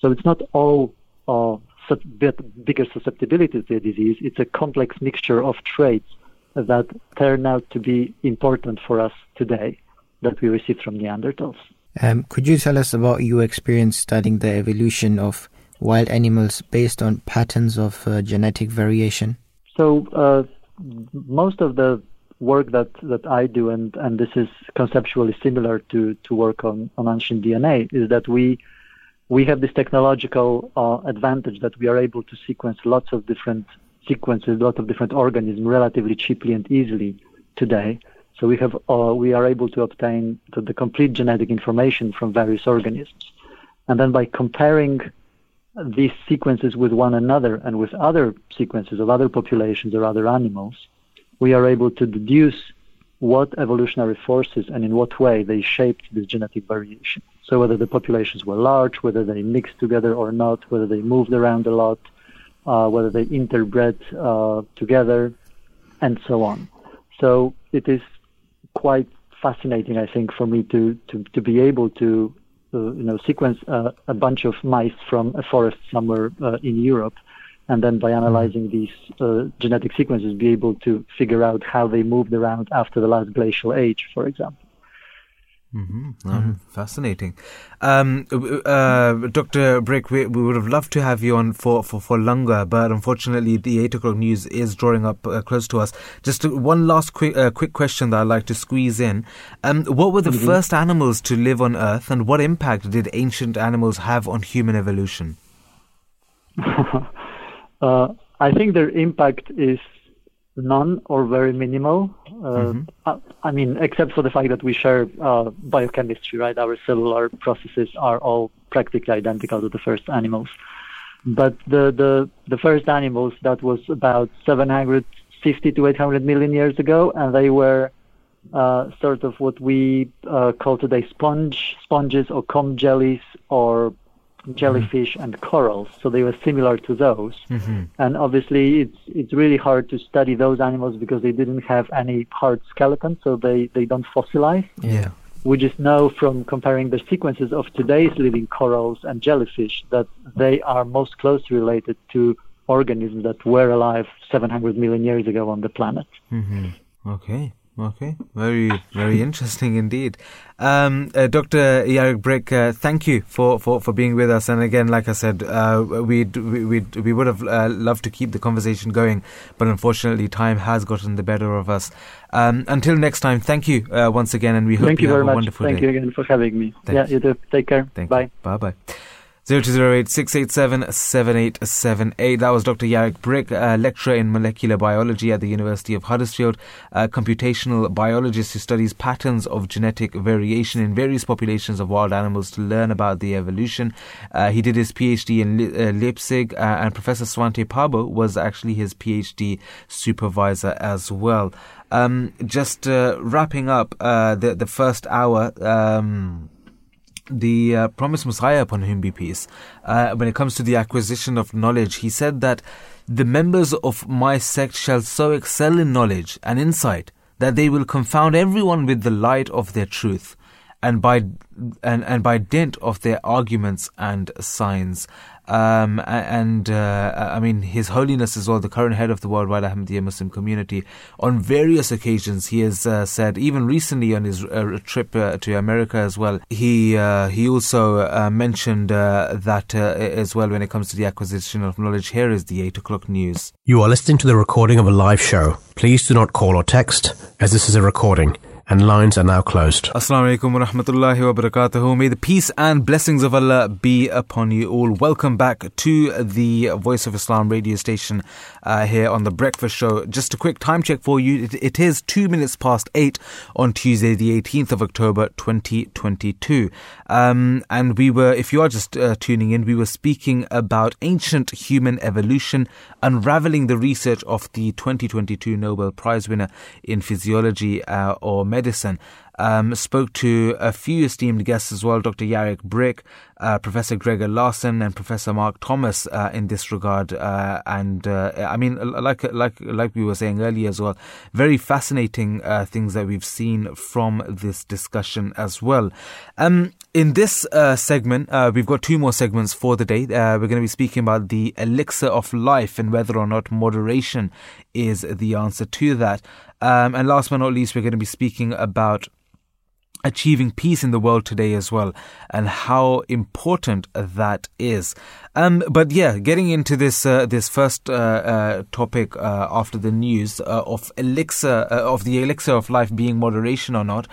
So it's not all uh, bigger susceptibility to the disease. It's a complex mixture of traits that turn out to be important for us today that we received from Neanderthals. Um, could you tell us about your experience studying the evolution of wild animals based on patterns of uh, genetic variation? So, uh, most of the work that, that I do, and, and this is conceptually similar to, to work on, on ancient DNA, is that we we have this technological uh, advantage that we are able to sequence lots of different sequences, lots of different organisms relatively cheaply and easily today. So we have uh, we are able to obtain the, the, complete genetic information from various organisms, and then by comparing these sequences with one another and with other sequences of other populations or other animals, we are able to deduce what evolutionary forces and in what way they shaped this genetic variation. So whether the populations were large, whether they mixed together or not, whether they moved around a lot, uh, whether they interbred uh, together, and so on. So it is quite fascinating, I think, for me to to, to be able to uh, you know sequence a bunch of mice from a forest somewhere uh, in Europe, and then by analyzing these uh, genetic sequences, be able to figure out how they moved around after the last glacial age, for example. Mm-hmm. mm-hmm. Fascinating. Um, uh, Dr. Bryk, we, we, would have loved to have you on for, for, for longer, but unfortunately, the 8 o'clock news is drawing up uh, close to us. Just one last quick, uh, quick question that I'd like to squeeze in. Um, what were the mm-hmm. first animals to live on Earth, and what impact did ancient animals have on human evolution? [laughs] Uh, I think their impact is none or very minimal. Uh, mm-hmm. I, mean, except for the fact that we share uh, biochemistry, right? Our cellular processes are all practically identical to the first animals. But the, the, the first animals, that was about 750 to 800 million years ago, and they were uh, sort of what we uh, call today sponge, sponges or comb jellies or jellyfish mm-hmm. and corals, so they were similar to those. Mm-hmm. And obviously, it's it's really hard to study those animals because they didn't have any hard skeleton, so they they don't fossilize. Yeah. We just know from comparing the sequences of today's living corals and jellyfish that they are most closely related to organisms that were alive 700 million years ago on the planet. Mm-hmm. Okay. Okay, very, very interesting indeed. Um, uh, Dr. Jarek Bryk, uh, thank you for, for, for being with us. And again, like I said, uh, we we we would have uh, loved to keep the conversation going, but unfortunately, time has gotten the better of us. Um, until next time, thank you uh, once again, and we hope thank you, you have a much. wonderful thank day. Thank you again for having me. Thank yeah, you. too. Take care. Thank bye. Bye bye. 0208 7878. That was Dr. Jarek Bryk, lecturer in molecular biology at the University of Huddersfield, a computational biologist who studies patterns of genetic variation in various populations of wild animals to learn about the evolution. Uh, he did his PhD in uh, Leipzig, uh, and Professor Svante Pääbo was actually his PhD supervisor as well. Um, just uh, wrapping up uh, the, the first hour. Um, the uh, promised Messiah upon whom be peace, uh, when it comes to the acquisition of knowledge, he said that the members of my sect shall so excel in knowledge and insight that they will confound everyone with the light of their truth, and by and, and by dint of their arguments and signs. Um, and uh, I mean, His Holiness as well, the current head of the worldwide Ahmadiyya Muslim community, on various occasions he has uh, said, even recently on his uh, trip uh, to America as well, he uh, he also uh, mentioned that as well when it comes to the acquisition of knowledge. Here is the eight o'clock news. You are listening to the recording of a live show. Please do not call or text, as this is a recording and lines are now closed. Assalamu alaikum wa rahmatullahi wa barakatuhu. May the peace and blessings of Allah be upon you all. Welcome back to the Voice of Islam radio station uh, here on The Breakfast Show. Just a quick time check for you. It, it is two minutes past eight on Tuesday, the 18th of October, 2022. Um, and we were, if you are just uh, tuning in, we were speaking about ancient human evolution, unraveling the research of the 2022 Nobel Prize winner in physiology uh, or medicine. Um, spoke to a few esteemed guests as well, Dr. Jarek Bryk, uh, Professor Gregor Larson, and Professor Mark Thomas uh, in this regard. Uh, and uh, I mean, like like like we were saying earlier as well, very fascinating uh, things that we've seen from this discussion as well. Um, in this uh, segment, we've got two more segments for the day. we're going to be speaking about the elixir of life and whether or not moderation is the answer to that. Um, and last but not least, we're going to be speaking about achieving peace in the world today as well and how important that is um, but yeah getting into this uh, this first uh, uh, topic uh, after the news uh, of elixir uh, of the elixir of life being moderation or not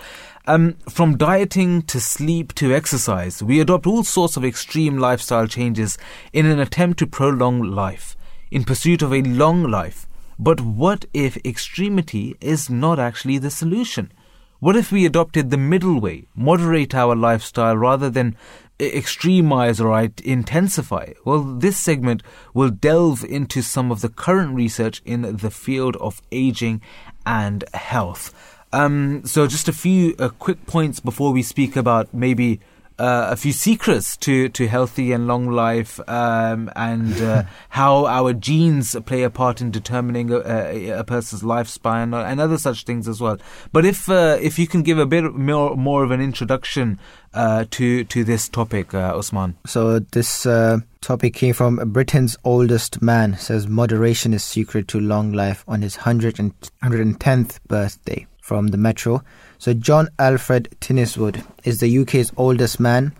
um, from dieting to sleep to exercise we adopt all sorts of extreme lifestyle changes in an attempt to prolong life in pursuit of a long life but what if extremity is not actually the solution? What if we adopted the middle way, moderate our lifestyle rather than extremize or intensify? Well, this segment will delve into some of the current research in the field of aging and health. Um, so, just a few uh, quick points before we speak about maybe uh, a few secrets to, to healthy and long life um, and uh, [laughs] how our genes play a part in determining a, a, a, person's lifespan and other such things as well. But if uh, if you can give a bit more more of an introduction uh, to to this topic, uh, Osman. So this uh, topic came from Britain's oldest man says moderation is secret to long life on his 110th birthday from the Metro. So, John Alfred Tinniswood is the UK's oldest man,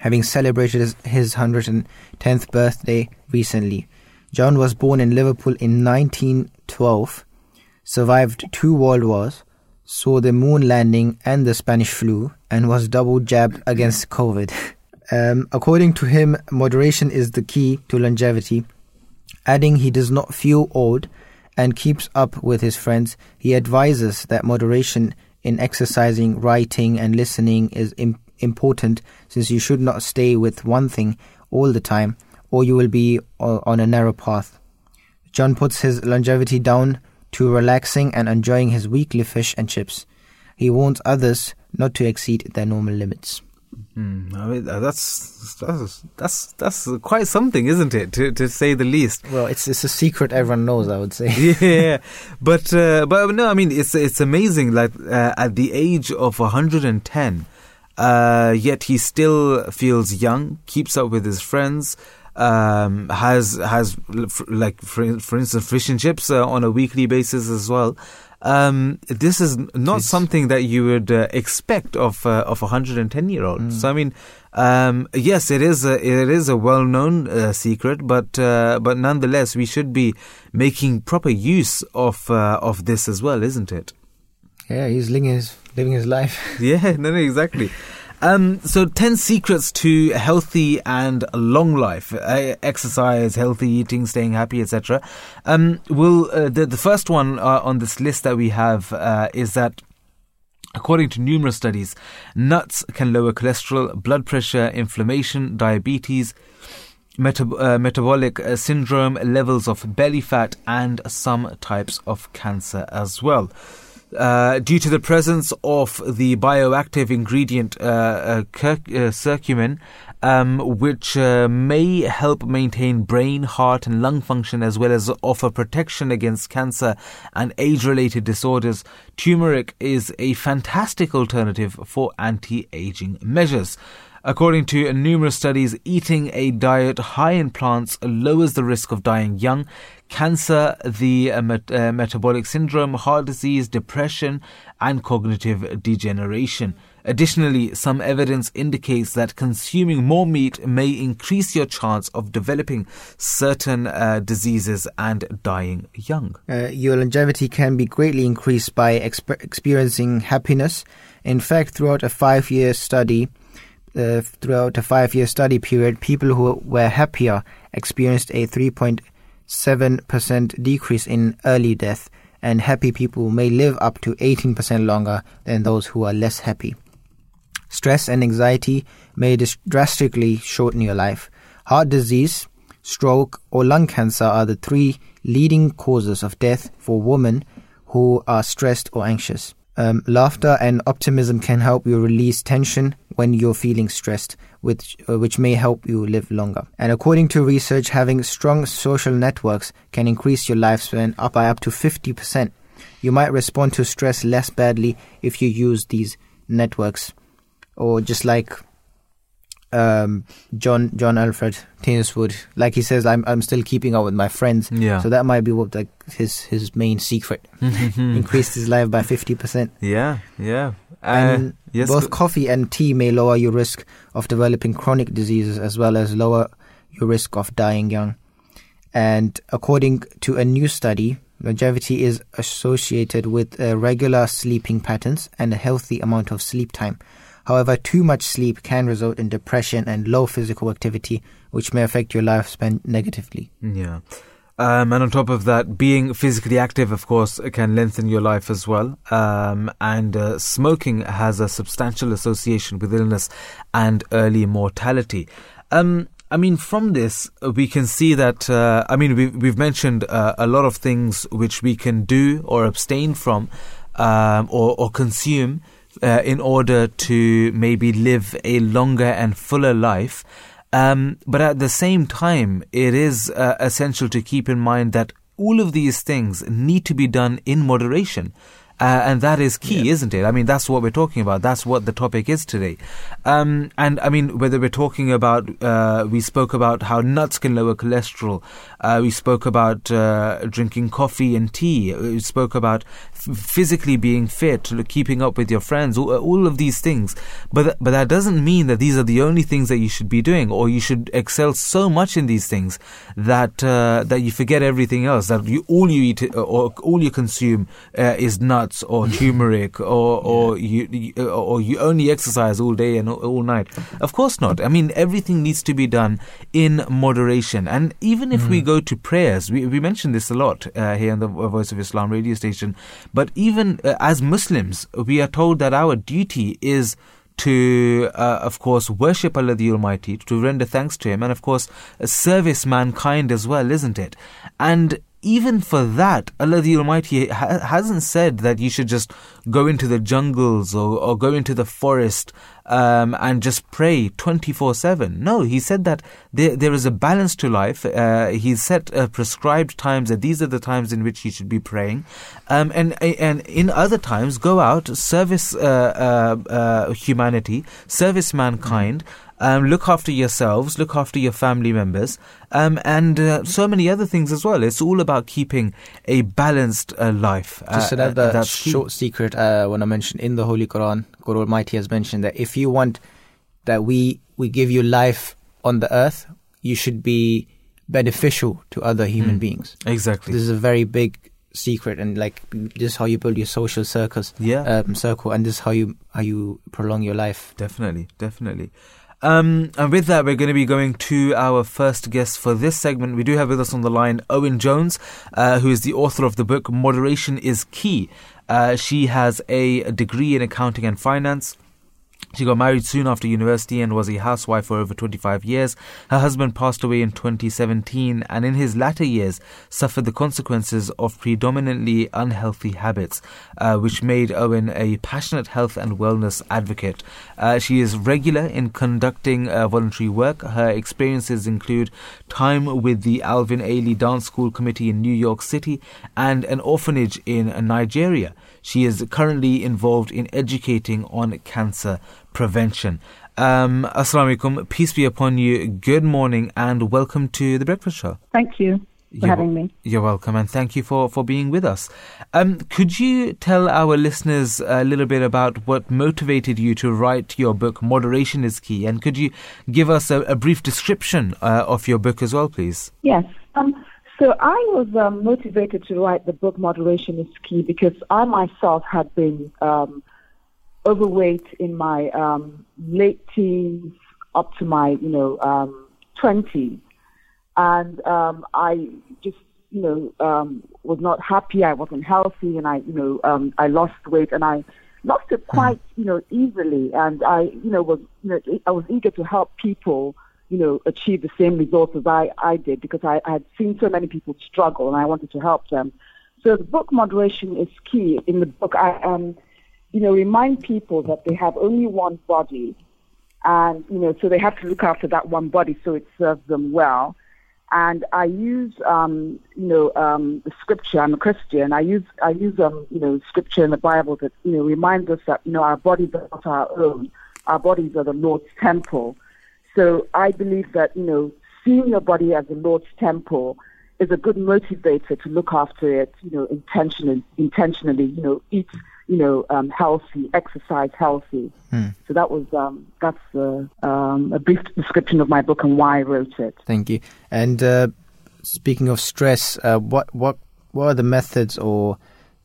having celebrated his, his 110th birthday recently. John was born in Liverpool in 1912, survived two world wars, saw the moon landing and the Spanish flu, and was double jabbed against COVID. [laughs] Um, according to him, moderation is the key to longevity, adding he does not feel old and keeps up with his friends. He advises that moderation in exercising, writing, and listening is Im- important since you should not stay with one thing all the time or you will be on a narrow path. John puts his longevity down to relaxing and enjoying his weekly fish and chips. He warns others not to exceed their normal limits. Mm, I mean, that's that's that's that's quite something, isn't it? To to say the least. Well, it's it's a secret everyone knows. I would say. [laughs] yeah, but uh, but no, I mean it's it's amazing. Like uh, at the age of 110, uh, yet he still feels young, keeps up with his friends. Um, has has like for, for instance fish and chips uh, on a weekly basis as well um, this is not it's, something that you would uh, expect of uh, of a hundred and ten year old. Mm. So I mean, um, yes, it is a it is a well known uh, secret, but uh, but nonetheless, we should be making proper use of uh, of this as well, isn't it? Yeah, he's living his living his life. yeah, [laughs] no, no, exactly. Um, so, 10 secrets to healthy and long life uh, exercise, healthy eating, staying happy, etc. Um, will uh, the, the first one uh, on this list that we have uh, is that According to numerous studies, nuts can lower cholesterol, blood pressure, inflammation, diabetes, meta- uh, metabolic uh, syndrome, levels of belly fat, and some types of cancer as well. Uh, due to the presence of the bioactive ingredient uh, uh, uh, curcumin, um, which uh, may help maintain brain, heart, and lung function as well as offer protection against cancer and age related disorders. Turmeric is a fantastic alternative for anti aging measures. According to numerous studies, eating a diet high in plants lowers the risk of dying young. Cancer, the uh, met- uh, metabolic syndrome, heart disease, depression, and cognitive degeneration. Additionally, some evidence indicates that consuming more meat may increase your chance of developing certain uh, diseases and dying young. Uh, your longevity can be greatly increased by exp- experiencing happiness. In fact, throughout a five year study, uh, throughout a five year study period, people who were happier experienced a 3.7% decrease in early death, and happy people may live up to 18% longer than those who are less happy. Stress and anxiety may dis- drastically shorten your life. Heart disease, stroke, or lung cancer are the three leading causes of death for women who are stressed or anxious. Um, laughter and optimism can help you release tension when you're feeling stressed, which, uh, which may help you live longer. And according to research, having strong social networks can increase your lifespan up by up to 50%. You might respond to stress less badly if you use these networks. Or just like um, John John Alfred Tinniswood, like he says, I'm I'm still keeping up with my friends. Yeah. So that might be what like his his main secret. [laughs] Increased his life by fifty percent. Yeah, yeah. Uh, And yes, both coffee and tea may lower your risk of developing chronic diseases as well as lower your risk of dying young. And according to a new study, longevity is associated with uh, regular sleeping patterns and a healthy amount of sleep time. However, too much sleep can result in depression and low physical activity, which may affect your lifespan negatively. Yeah. Um, and on top of that, being physically active, of course, can lengthen your life as well. Um, and uh, smoking has a substantial association with illness and early mortality. Um, I mean, from this, we can see that, uh, I mean, we've, we've mentioned uh, a lot of things which we can do or abstain from um, or, or consume uh, in order to maybe live a longer and fuller life. Um, but at the same time, it is uh, essential to keep in mind that all of these things need to be done in moderation. Uh, and that is key, isn't it? I mean, that's what we're talking about. That's what the topic is today. Um, and I mean, whether we're talking about, uh, we spoke about how nuts can lower cholesterol. Uh, we spoke about uh, drinking coffee and tea. We spoke about physically being fit, keeping up with your friends, all, all of these things. But th- but that doesn't mean that these are the only things that you should be doing, or you should excel so much in these things that uh, that you forget everything else. That you all you eat uh, or all you consume uh, is nuts or [laughs] turmeric, or or you, you or you only exercise all day and all, night. Of course not. I mean, everything needs to be done in moderation. And even if we go to prayers, we we mention this a lot uh, here on the Voice of Islam radio station. But even uh, as Muslims, we are told that our duty is to, uh, of course, worship Allah the Almighty, to render thanks to Him, and of course, service mankind as well, isn't it? And even for that, Allah the Almighty ha- hasn't said that you should just go into the jungles or, or go into the forest um, and just pray 24 7. No, He said that there, there is a balance to life. Uh, he's set uh, prescribed times that these are the times in which you should be praying. Um, and, and in other times, go out, service uh, uh, uh, humanity, service mankind. Um, look after yourselves, look after your family members, um, and uh, so many other things as well. It's all about keeping a balanced uh, life. Just Uh, another uh, that's key. short secret uh, when I mentioned in the Holy Quran, God Almighty has mentioned that if you want that we we give you life on the earth, you should be beneficial to other human Hmm. beings. Exactly. This is a very big secret, and like this is how you build your social circles, Yeah. um, circle, and this is how you how you prolong your life. Definitely, definitely. Um, and with that, we're going to be going to our first guest for this segment. We do have with us on the line Owen Jones, uh, who is the author of the book Moderation is Key. Uh, she has a degree in accounting and finance. She got married soon after university and was a housewife for over 25 years. Her husband passed away in 2017 and in his latter years suffered the consequences of predominantly unhealthy habits, uh, which made Owen a passionate health and wellness advocate. Uh, she is regular in conducting uh, voluntary work. Her experiences include time with the Alvin Ailey Dance School Committee in New York City and an orphanage in Nigeria. She is currently involved in educating on cancer prevention. Um, Assalamu alaikum, peace be upon you. Good morning and welcome to the Breakfast Show. Thank you for You're- having me. You're welcome, and thank you for, for being with us. Um, could you tell our listeners a little bit about what motivated you to write your book, Moderation is Key? And could you give us a, a brief description uh, of your book as well, please? Yes. Um, so I was um, motivated to write the book Moderation is Key because I myself had been um, overweight in my um, late teens up to my, you know, um, 20s. And um, I just, you know, um, was not happy. I wasn't healthy and I, you know, um, I lost weight and I lost it quite, you know, easily. And I, you know, was, you know, I was eager to help people you know, achieve the same results as I, I did because I, I had seen so many people struggle and I wanted to help them. So the book moderation is key. In the book, I um, you know, remind people that they have only one body, and you know, so they have to look after that one body so it serves them well. And I use, um, you know, um, the scripture. I'm a Christian. I use, I use, um, you know, scripture in the Bible that you know reminds us that you know our bodies are not our own. Our bodies are the Lord's temple. So I believe that, you know, seeing your body as the Lord's temple is a good motivator to look after it, you know, intentionally, intentionally, you know, eat, you know, um, healthy, exercise healthy. So that was, um, that's uh, um, a brief description of my book and why I wrote it. Thank you. And uh, speaking of stress, uh, what what what are the methods or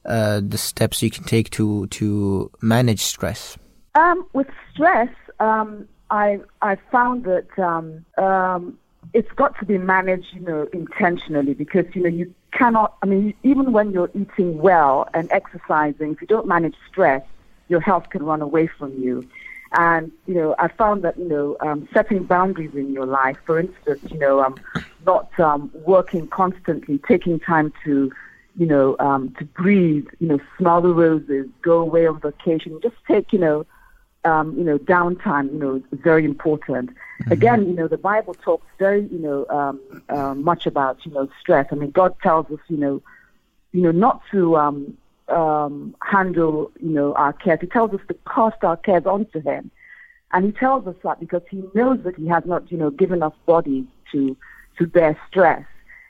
uh, the steps you can take to to manage stress? Um, with stress, um, I I found that um, um, it's got to be managed, you know, intentionally because you know you cannot. I mean, even when you're eating well and exercising, if you don't manage stress, your health can run away from you. And you know, I found that you know, um, setting boundaries in your life, for instance, you know, um, not um, working constantly, taking time to, you know, um, to breathe, you know, smell the roses, go away on vacation, just take, you know, um, you know, downtime, you know, is very important. Again, you know, the Bible talks very, you know, um, uh, much about, you know, stress. I mean, God tells us, you know, you know, not to um, um, handle, you know, our cares. He tells us to cast our cares onto Him, and He tells us that because He knows that He has not, you know, given us bodies to to bear stress.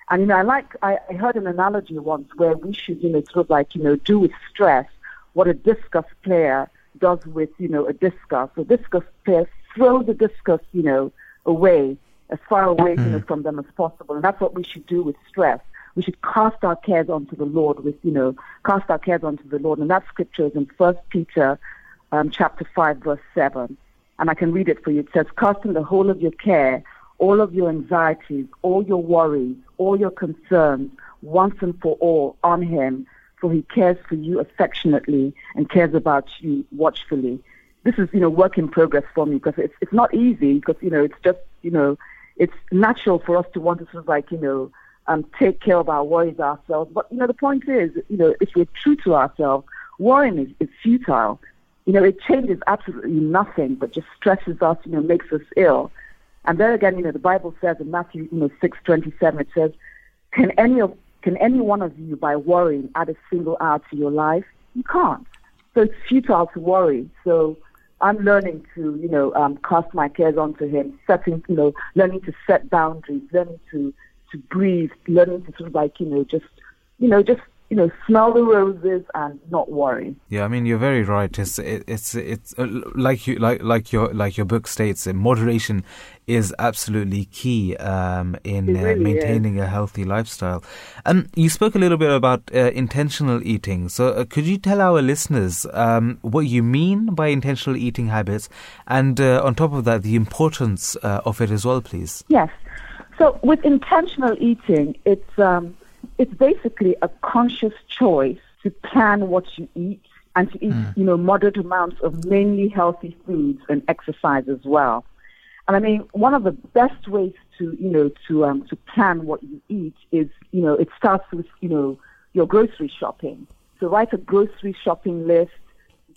And you know, I like I, I heard an analogy once where we should, you know, sort of like, you know, do with stress what a discus player does with, you know, a discus. A discus player throw the discus, you know, away as far away you know, from them as possible. And that's what we should do with stress. We should cast our cares onto the Lord with, you know, cast our cares onto the Lord. And that scripture is in First Peter um, chapter 5, verse 7. And I can read it for you. It says, casting the whole of your care, all of your anxieties, all your worries, all your concerns, once and for all on him, for he cares for you affectionately and cares about you watchfully. This is, you know, work in progress for me because it's it's not easy because you know it's just you know it's natural for us to want to sort of like you know um, take care of our worries ourselves. But you know the point is, you know, if we're true to ourselves, worrying is, is futile. You know, it changes absolutely nothing, but just stresses us. You know, makes us ill. And there again, you know, the Bible says in Matthew, you know, six twenty seven, it says, "Can any of can any one of you, by worrying, add a single hour to your life? You can't. So it's futile to worry. So I'm learning to, you know, um, cast my cares onto Him, setting, you know, learning to set boundaries, learning to to breathe, learning to sort of like, you know, just, you know, just, you know, smell the roses and not worry. Yeah, I mean you're very right. It's it, it's it's uh, like you like like your like your book states. uh, Moderation is absolutely key um, in uh, really maintaining a healthy lifestyle. Um, you spoke a little bit about uh, intentional eating. So uh, could you tell our listeners um, what you mean by intentional eating habits, and uh, on top of that, the importance uh, of it as well, please? Yes. So with intentional eating, it's um, it's basically a conscious choice to plan what you eat and to eat, you know, moderate amounts of mainly healthy foods and exercise as well. And I mean, one of the best ways to, you know, to um, to plan what you eat is, you know, it starts with, you know, your grocery shopping. So write a grocery shopping list.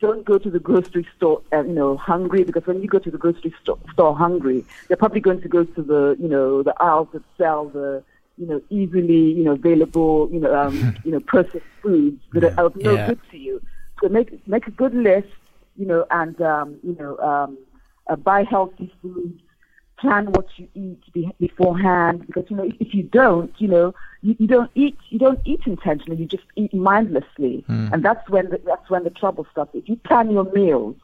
Don't go to the grocery store, uh, you know, hungry because when you go to the grocery sto- store hungry, you're probably going to go to the, you know, the aisles that sell the, you know, easily, you know, available, you know, um, [laughs] you know, processed foods that are of no Yeah. good to you. So make make a good list, you know, and um, you know, um, uh, buy healthy foods, plan what you eat be- beforehand, because you know, if, if you don't, you know, you, you don't eat, you don't eat intentionally, you just eat mindlessly, and that's when the, that's when the trouble starts. If you plan your meals,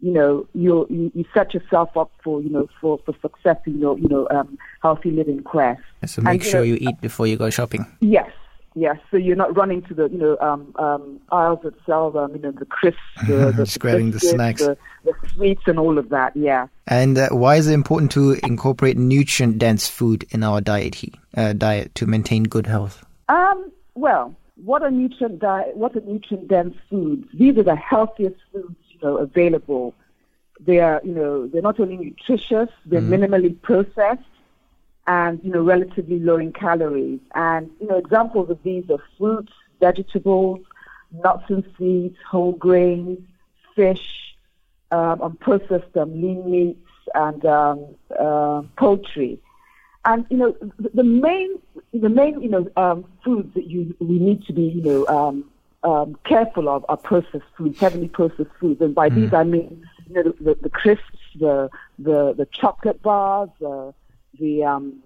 you know, you you, you set yourself up for you know for, for success in your you know um, healthy living quest. So make And, you sure know- you eat before you go shopping. Yes, yes. So you're not running to the you know um, um, aisles that sell um, you know the crisps, the, [laughs] the, grabbing the snacks. the, the sweets, and all of that. Yeah. And uh, why is it important to incorporate nutrient-dense food in our diet, he, uh, diet to maintain good health? Um. Well, what are nutrient diet? What are nutrient dense foods? These are the healthiest foods you know available. They are you know they're not only nutritious, they're minimally processed, and you know relatively low in calories. And you know examples of these are fruits, vegetables, nuts and seeds, whole grains, fish, um, unprocessed um, lean meats, and um, uh, poultry. And you know the, the main the main you know um, foods that you we need to be you know um, um, careful of are processed foods, heavily processed foods, and by these I mean you know the, the, the crisps, the the the chocolate bars, the the um,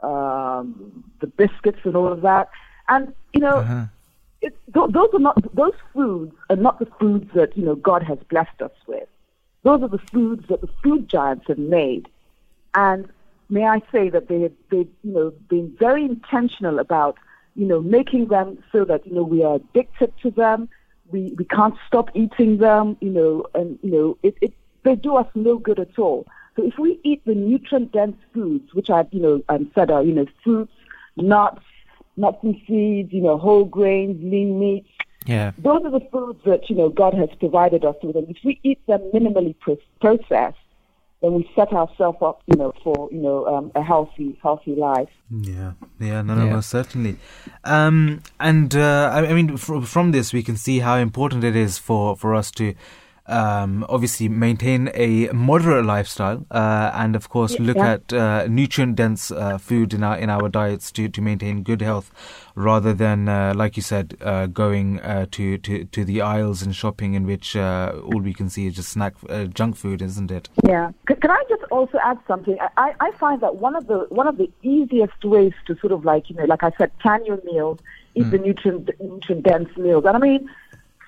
um, the biscuits, and all of that. And you know it, th- those are not those foods are not the foods that you know God has blessed us with. Those are the foods that the food giants have made, and may I say that they have they you know been very intentional about you know making them so that you know we are addicted to them. We we can't stop eating them. You know, and you know it, it they do us no good at all. So if we eat the nutrient dense foods, which I you know um, said are you know fruits, nuts, nuts and seeds, you know whole grains, lean meats, Yeah. those are the foods that you know God has provided us with, and if we eat them minimally processed, then we set ourselves up, you know, for you know um, a healthy, healthy life. Yeah, yeah, no, no, Yeah. most certainly. Um, and uh, I, I mean, fr- from this, we can see how important it is for, for us to um, obviously maintain a moderate lifestyle, uh, and of course, look Yeah. at uh, nutrient-dense uh, food in our in our diets to, to maintain good health, rather than, uh, like you said, uh, going uh, to, to to the aisles and shopping in which uh, all we can see is just snack uh, junk food, isn't it? Yeah. C- can I just also add something? I- I, find that one of the one of the easiest ways to sort of like you know, like I said, plan your meals, eat the nutrient nutrient dense meals, and I mean.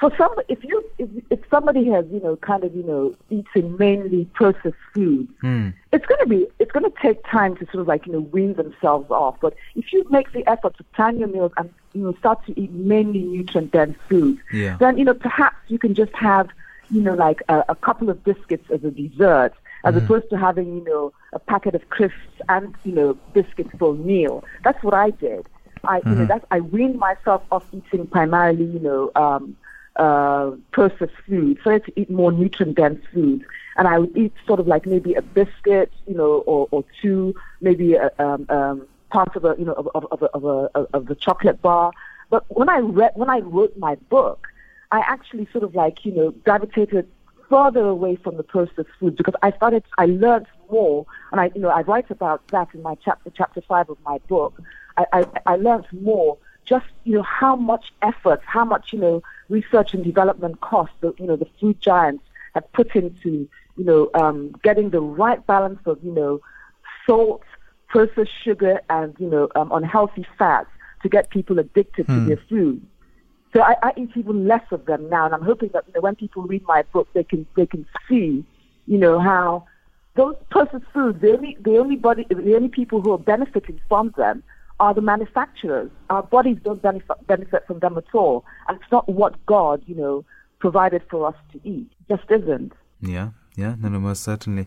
For some, if you if, if somebody has you know kind of you know eating mainly processed foods, Hmm. it's going to be it's going to take time to sort of like you know wean themselves off. But if you make the effort to plan your meals and you know start to eat mainly nutrient dense foods, Yeah. then you know perhaps you can just have you know like a, a couple of biscuits as a dessert, as opposed to having you know a packet of crisps and you know biscuits for a meal. That's what I did. I you know that's I weaned myself off eating primarily you know. Um, uh, processed food, so I had to eat more nutrient dense food. And I would eat sort of like maybe a biscuit, you know, or, or two, maybe a, um, um, part of a, you know, of, of, of, a, of, a, of the chocolate bar. But when I read, when I wrote my book, I actually sort of like, you know, gravitated further away from the processed foods because I started, I learned more, and I, you know, I write about that in my chapter, chapter five of my book. I, I, I learned more just you know how much effort, how much you know research and development cost the you know the food giants have put into you know um, getting the right balance of you know salt, processed sugar, and you know um, unhealthy fats to get people addicted to their food. So I, I eat even less of them now, and I'm hoping that you know when people read my book, they can they can see, you know how those processed foods, the only the only body the only people who are benefiting from them are the manufacturers. Our bodies don't benefit, benefit from them at all. And it's not what God, you know, provided for us to eat. It just isn't. Yeah, yeah, no, no, most certainly.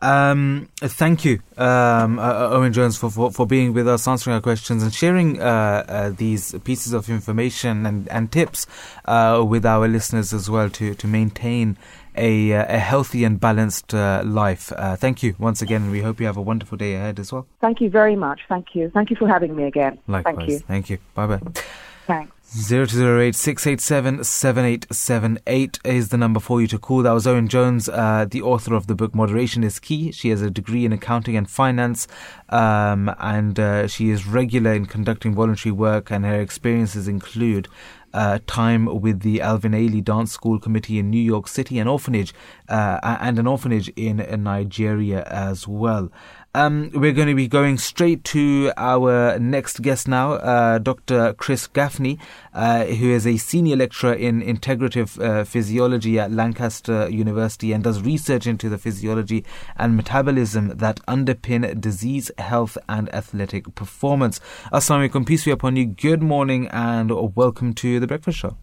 Um, thank you, um, uh, Owen Jones, for, for, for being with us, answering our questions, and sharing uh, uh, these pieces of information and, and tips uh, with our listeners as well to, to maintain a, uh, a healthy and balanced uh, life. Uh, thank you once again, and we hope you have a wonderful day ahead as well. Thank you very much. Thank you. Thank you for having me again. Likewise. Thank you. Thank you. Bye bye. Thanks. 0208 687 7878 is the number for you to call. That was Owen Jones, uh, the author of the book Moderation is Key. She has a degree in accounting and finance, um, and uh, she is regular in conducting voluntary work, and her experiences include. Uh, time with the Alvin Ailey Dance School Committee in New York City, an orphanage, uh, and an orphanage in Nigeria as well. Um, we're going to be going straight to our next guest now, uh, Dr. Chris Gaffney, uh, who is a senior lecturer in integrative uh, physiology at Lancaster University and does research into the physiology and metabolism that underpin disease, health, and athletic performance. Assalamu alaikum, peace be upon you. Good morning and welcome to the Breakfast Show.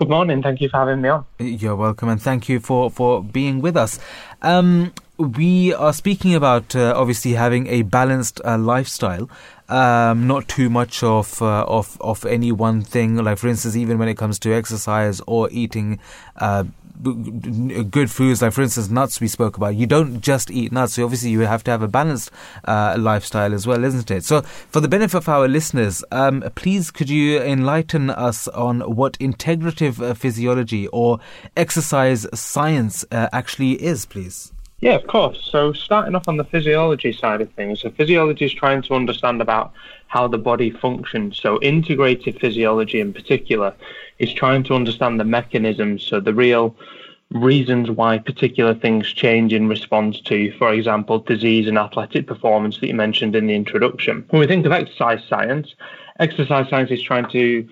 Good morning. Thank you for having me on. You're welcome, and thank you for, for being with us. Um, we are speaking about uh, obviously having a balanced uh, lifestyle, um, not too much of uh, of of any one thing. Like for instance, even when it comes to exercise or eating uh, good foods, like for instance nuts we spoke about. You don't just eat nuts. So obviously you have to have a balanced uh, lifestyle as well, isn't it? So for the benefit of our listeners, um, please could you enlighten us on what integrative uh, physiology or exercise science actually is, please? Yeah, of course. So starting off on the physiology side of things, so physiology is trying to understand about how the body functions. So integrated physiology in particular is trying to understand the mechanisms, so the real reasons why particular things change in response to, for example, disease and athletic performance that you mentioned in the introduction. When we think of exercise science, exercise science is trying to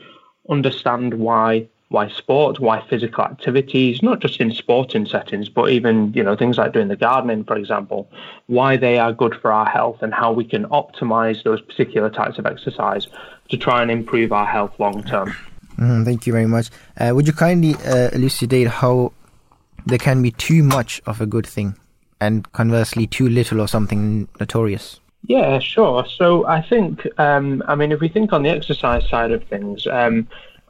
understand why why sport, why physical activities, not just in sporting settings, but even you know things like doing the gardening, for example, why they are good for our health and how we can optimize those particular types of exercise to try and improve our health long term. Mm, thank you very much. Uh, would you kindly uh, elucidate how there can be too much of a good thing, and conversely too little or something notorious? Yeah, sure. So I think, um, I mean, if we think on the exercise side of things, um,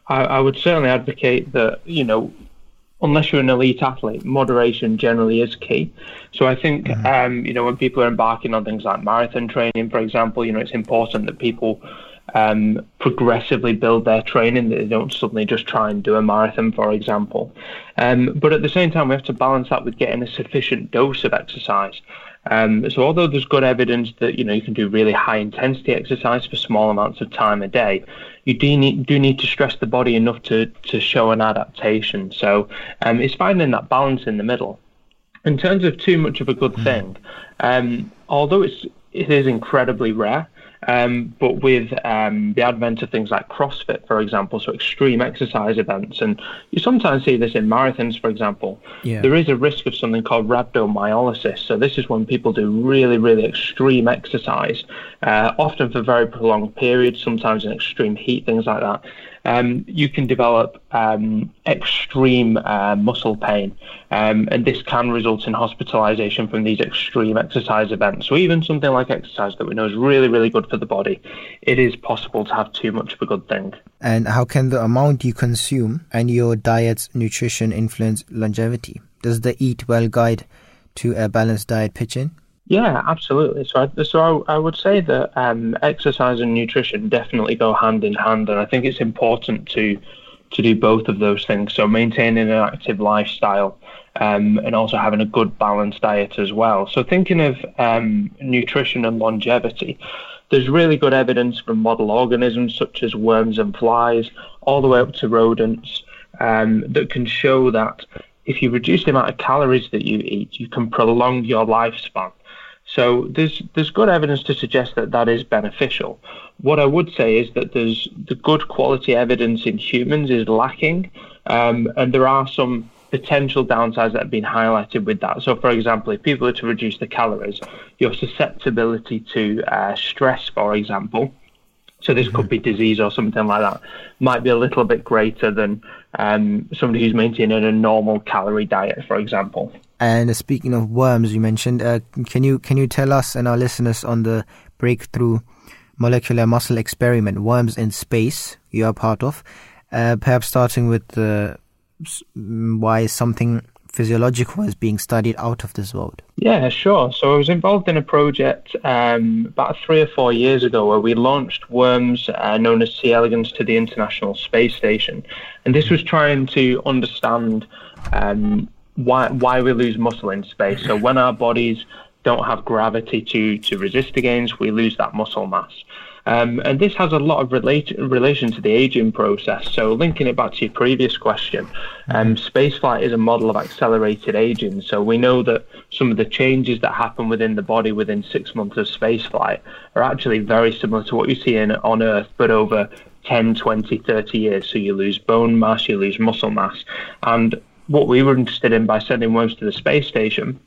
I, I would certainly advocate that, you know, unless you're an elite athlete, moderation generally is key. So I think, mm-hmm. um, you know, when people are embarking on things like marathon training, for example, you know, it's important that people um, progressively build their training, that they don't suddenly just try and do a marathon, for example. Um, but at the same time, we have to balance that with getting a sufficient dose of exercise. Um, so although there's good evidence that you know you can do really high intensity exercise for small amounts of time a day, you do need do need to stress the body enough to to show an adaptation. So um, it's finding that balance in the middle. In terms of too much of a good hmm. thing, um, although it's it is incredibly rare, um, but with um, the advent of things like CrossFit, for example, so extreme exercise events, and you sometimes see this in marathons, for example, yeah. there is a risk of something called rhabdomyolysis. So this is when people do really, really extreme exercise, uh, often for very prolonged periods, sometimes in extreme heat, things like that um, you can develop um, extreme uh, muscle pain, um, and this can result in hospitalization from these extreme exercise events. So, even something like exercise that we know is really, really good for the body, it is possible to have too much of a good thing. And how can the amount you consume and your diet's nutrition influence longevity? Does the Eat Well guide to a balanced diet pitch in? Yeah, absolutely. So, I, so I, I would say that um, exercise and nutrition definitely go hand in hand, and I think it's important to to do both of those things. So, maintaining an active lifestyle um, and also having a good balanced diet as well. So, thinking of um, nutrition and longevity, there's really good evidence from model organisms such as worms and flies, all the way up to rodents, um, that can show that if you reduce the amount of calories that you eat, you can prolong your lifespan. So there's there's good evidence to suggest that that is beneficial. What I would say is that there's the good quality evidence in humans is lacking, um, and there are some potential downsides that have been highlighted with that. So, for example, if people are to reduce the calories, your susceptibility to uh, stress, for example, so this could be disease or something like that, might be a little bit greater than um, somebody who's maintaining a normal calorie diet, for example. And speaking of worms, you mentioned, uh, can you can you tell us and our listeners on the breakthrough molecular muscle experiment, worms in space, you are part of? Uh, perhaps starting with the why something physiological is being studied out of this world? Yeah, sure. So I was involved in a project um, about three or four years ago where we launched worms uh, known as C. elegans to the International Space Station. And this was trying to understand um, why, why we lose muscle in space. So when our bodies don't have gravity to, to resist against, we lose that muscle mass. Um, and this has a lot of relate- relation to the aging process. So, linking it back to your previous question, um, spaceflight is a model of accelerated aging. So, we know that some of the changes that happen within the body within six months of spaceflight are actually very similar to what you see in, on Earth, but over 10, 20, 30 years. So, you lose bone mass, you lose muscle mass. And what we were interested in by sending worms to the space station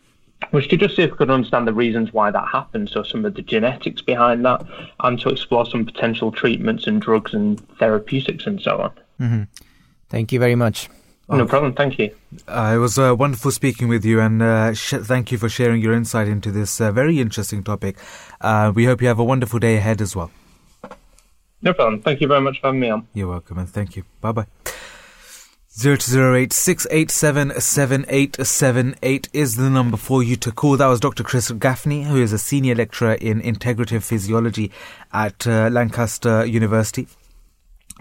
was to just see if we could understand the reasons why that happened, so some of the genetics behind that, and to explore some potential treatments and drugs and therapeutics and so on. Mm-hmm. Thank you very much. No problem. Thank you. Uh, it was uh, wonderful speaking with you, and uh, sh- thank you for sharing your insight into this uh, very interesting topic. Uh, we hope you have a wonderful day ahead as well. No problem. Thank you very much for having me on. You're welcome, and thank you. Bye bye. 0208 687 7878 is the number for you to call. That was Dr. Chris Gaffney, who is a senior lecturer in integrative physiology at uh, Lancaster University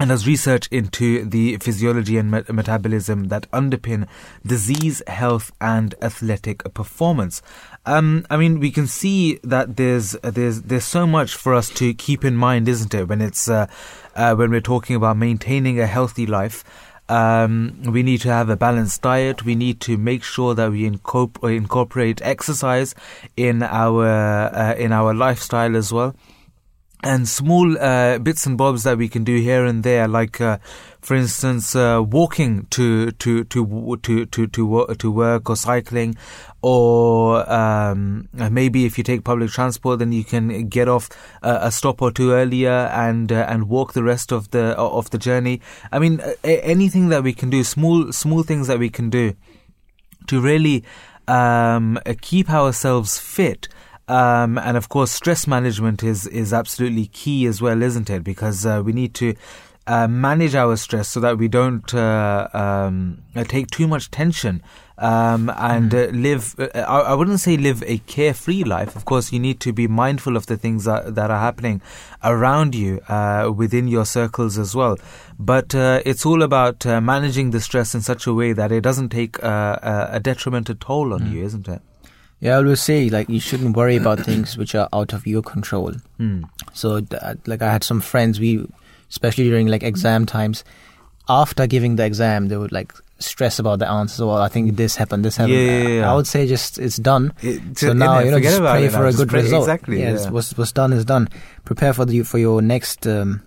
and does research into the physiology and met- metabolism that underpin disease, health, and athletic performance. Um, I mean, we can see that there's there's there's so much for us to keep in mind, isn't it? When it's uh, uh, when we're talking about maintaining a healthy life. Um, we need to have a balanced diet. We need to make sure that we incorporate, incorporate exercise in our uh, in our lifestyle as well and small uh, bits and bobs that we can do here and there, like uh, for instance, uh, walking to to to to to to to work or cycling, or um, maybe if you take public transport, then you can get off a stop or two earlier and uh, and walk the rest of the of the journey. I mean, anything that we can do, small small things that we can do, to really um, keep ourselves fit. Um, and of course, stress management is is absolutely key as well, isn't it? Because uh, we need to uh, manage our stress so that we don't uh, um, take too much tension um, and uh, live. Uh, I, I, wouldn't say live a carefree life. Of course, you need to be mindful of the things that, that are happening around you uh, within your circles as well. But it's all about managing the stress in such a way that it doesn't take a detrimental toll on mm. you, isn't it? Yeah, I always say like you shouldn't worry about things which are out of your control. Mm. So, like I had some friends, we especially during like exam times, after giving the exam, they would like stress about the answers. Well, I think this happened, this happened. Yeah, yeah, yeah. I would say just it's done. It, so now you know just pray for a good pray, result. Exactly. Yeah, yeah. what's what's done is done. Prepare for the for your next um,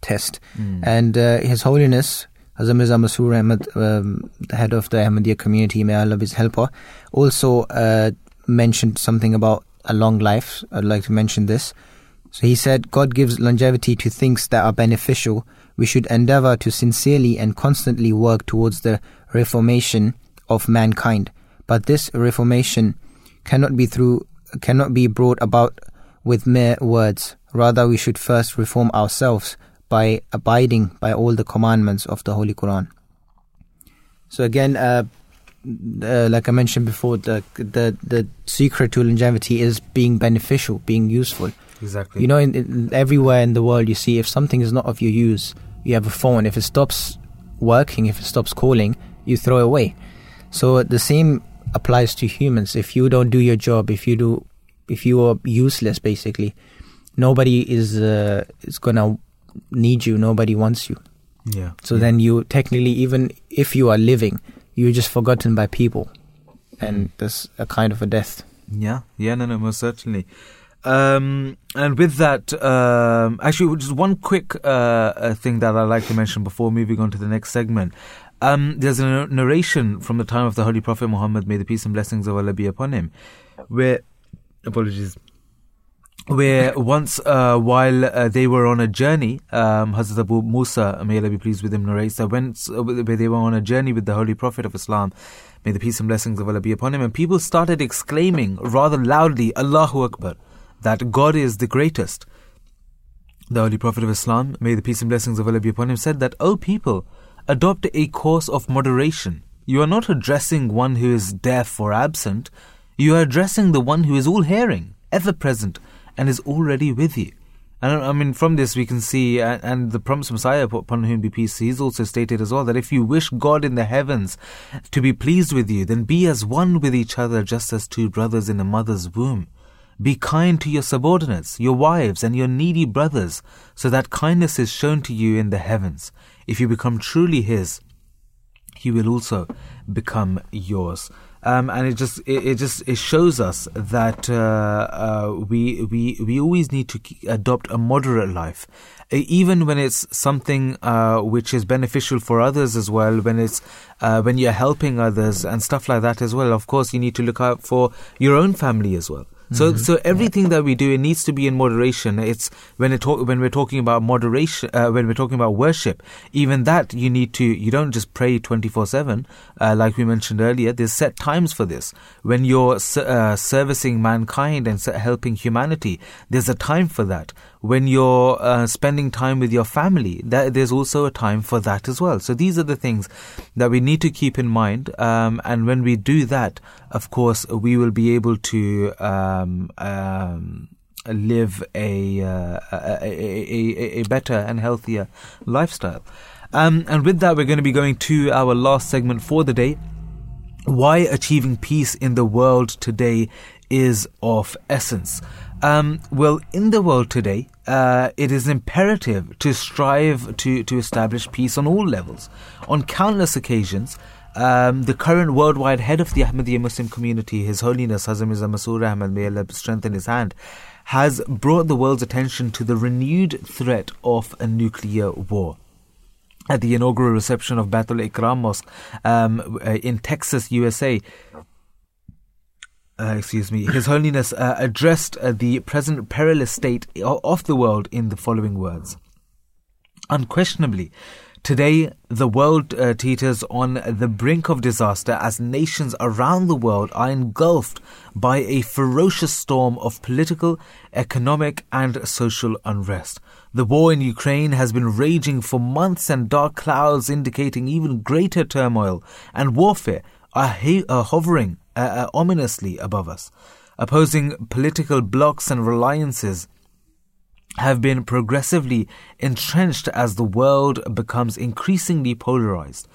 test. Mm. And uh, His Holiness Hazrat Mirza Masroor Ahmad, um, the head of the Ahmadiyya community, may Allah be his helper, also uh, mentioned something about a long life. I'd like to mention this. So he said, God gives longevity to things that are beneficial. We should endeavor to sincerely and constantly work towards the reformation of mankind. But this reformation cannot be through cannot be brought about with mere words. Rather, we should first reform ourselves by abiding by all the commandments of the Holy Quran. So again, uh, uh, like I mentioned before, the the the secret to longevity is being beneficial, being useful. Exactly. You know, in, in, everywhere in the world, you see if something is not of your use, you have a phone. If it stops working, if it stops calling, you throw it away. So the same applies to humans. If you don't do your job, if you do, if you are useless, basically, nobody is uh, is gonna need you, nobody wants you. Yeah. So yeah. then you technically, even if you are living, you're just forgotten by people, and that's a kind of a death. Yeah, yeah, no, no, most certainly. Um, and with that, um, actually, just one quick uh, thing that I'd like to mention before moving on to the next segment. Um, there's a narration from the time of the Holy Prophet Muhammad, may the peace and blessings of Allah be upon him, where, apologies, where once uh, while uh, they were on a journey, um, Hazrat Abu Musa, may Allah be pleased with him, narrates that when uh, where they were on a journey with the Holy Prophet of Islam, may the peace and blessings of Allah be upon him, and people started exclaiming rather loudly, Allahu Akbar, that God is the greatest. The Holy Prophet of Islam, may the peace and blessings of Allah be upon him, said that, O people, adopt a course of moderation. You are not addressing one who is deaf or absent, you are addressing the one who is all hearing, ever present, and is already with you. And I mean, from this we can see, and the promised Messiah, upon whom be peace, he's also stated as well that if you wish God in the heavens to be pleased with you, then be as one with each other, just as two brothers in a mother's womb. Be kind to your subordinates, your wives, and your needy brothers, so that kindness is shown to you in the heavens. If you become truly His, He will also become yours. Um, and it just it, it, just it shows us that uh, uh, we we we always need to adopt a moderate life, even when it's something uh, which is beneficial for others as well. When it's uh, when you're helping others and stuff like that as well. Of course, you need to look out for your own family as well. So, mm-hmm. so everything that we do, it needs to be in moderation. It's when it talk, when we're talking about moderation, uh, when we're talking about worship, even that you need to. You don't just pray twenty four seven, uh, like we mentioned earlier. There's set times for this. When you're uh, servicing mankind and helping humanity, there's a time for that when you're uh, spending time with your family, that, there's also a time for that as well. So these are the things that we need to keep in mind. Um, and when we do that, of course, we will be able to um, um, live a, uh, a, a, a, better and healthier lifestyle. Um, and with that, we're going to be going to our last segment for the day. Why achieving peace in the world today is of essence. Um, well, in the world today, uh, it is imperative to strive to, to establish peace on all levels. On countless occasions, um, the current worldwide head of the Ahmadiyya Muslim community, His Holiness Hazrat Mirza Masroor Ahmad, may Allah strengthen his hand, has brought the world's attention to the renewed threat of a nuclear war at the inaugural reception of Baitul Ikram Mosque um, uh, in Texas, USA uh, excuse me, His Holiness uh, addressed uh, the present perilous state of the world in the following words. Unquestionably, today the world uh, teeters on the brink of disaster as nations around the world are engulfed by a ferocious storm of political, economic, and social unrest. The war in Ukraine has been raging for months, and dark clouds indicating even greater turmoil and warfare are, are hovering uh, uh, ominously above us. Opposing political blocs and reliances have been progressively entrenched as the world becomes increasingly polarized.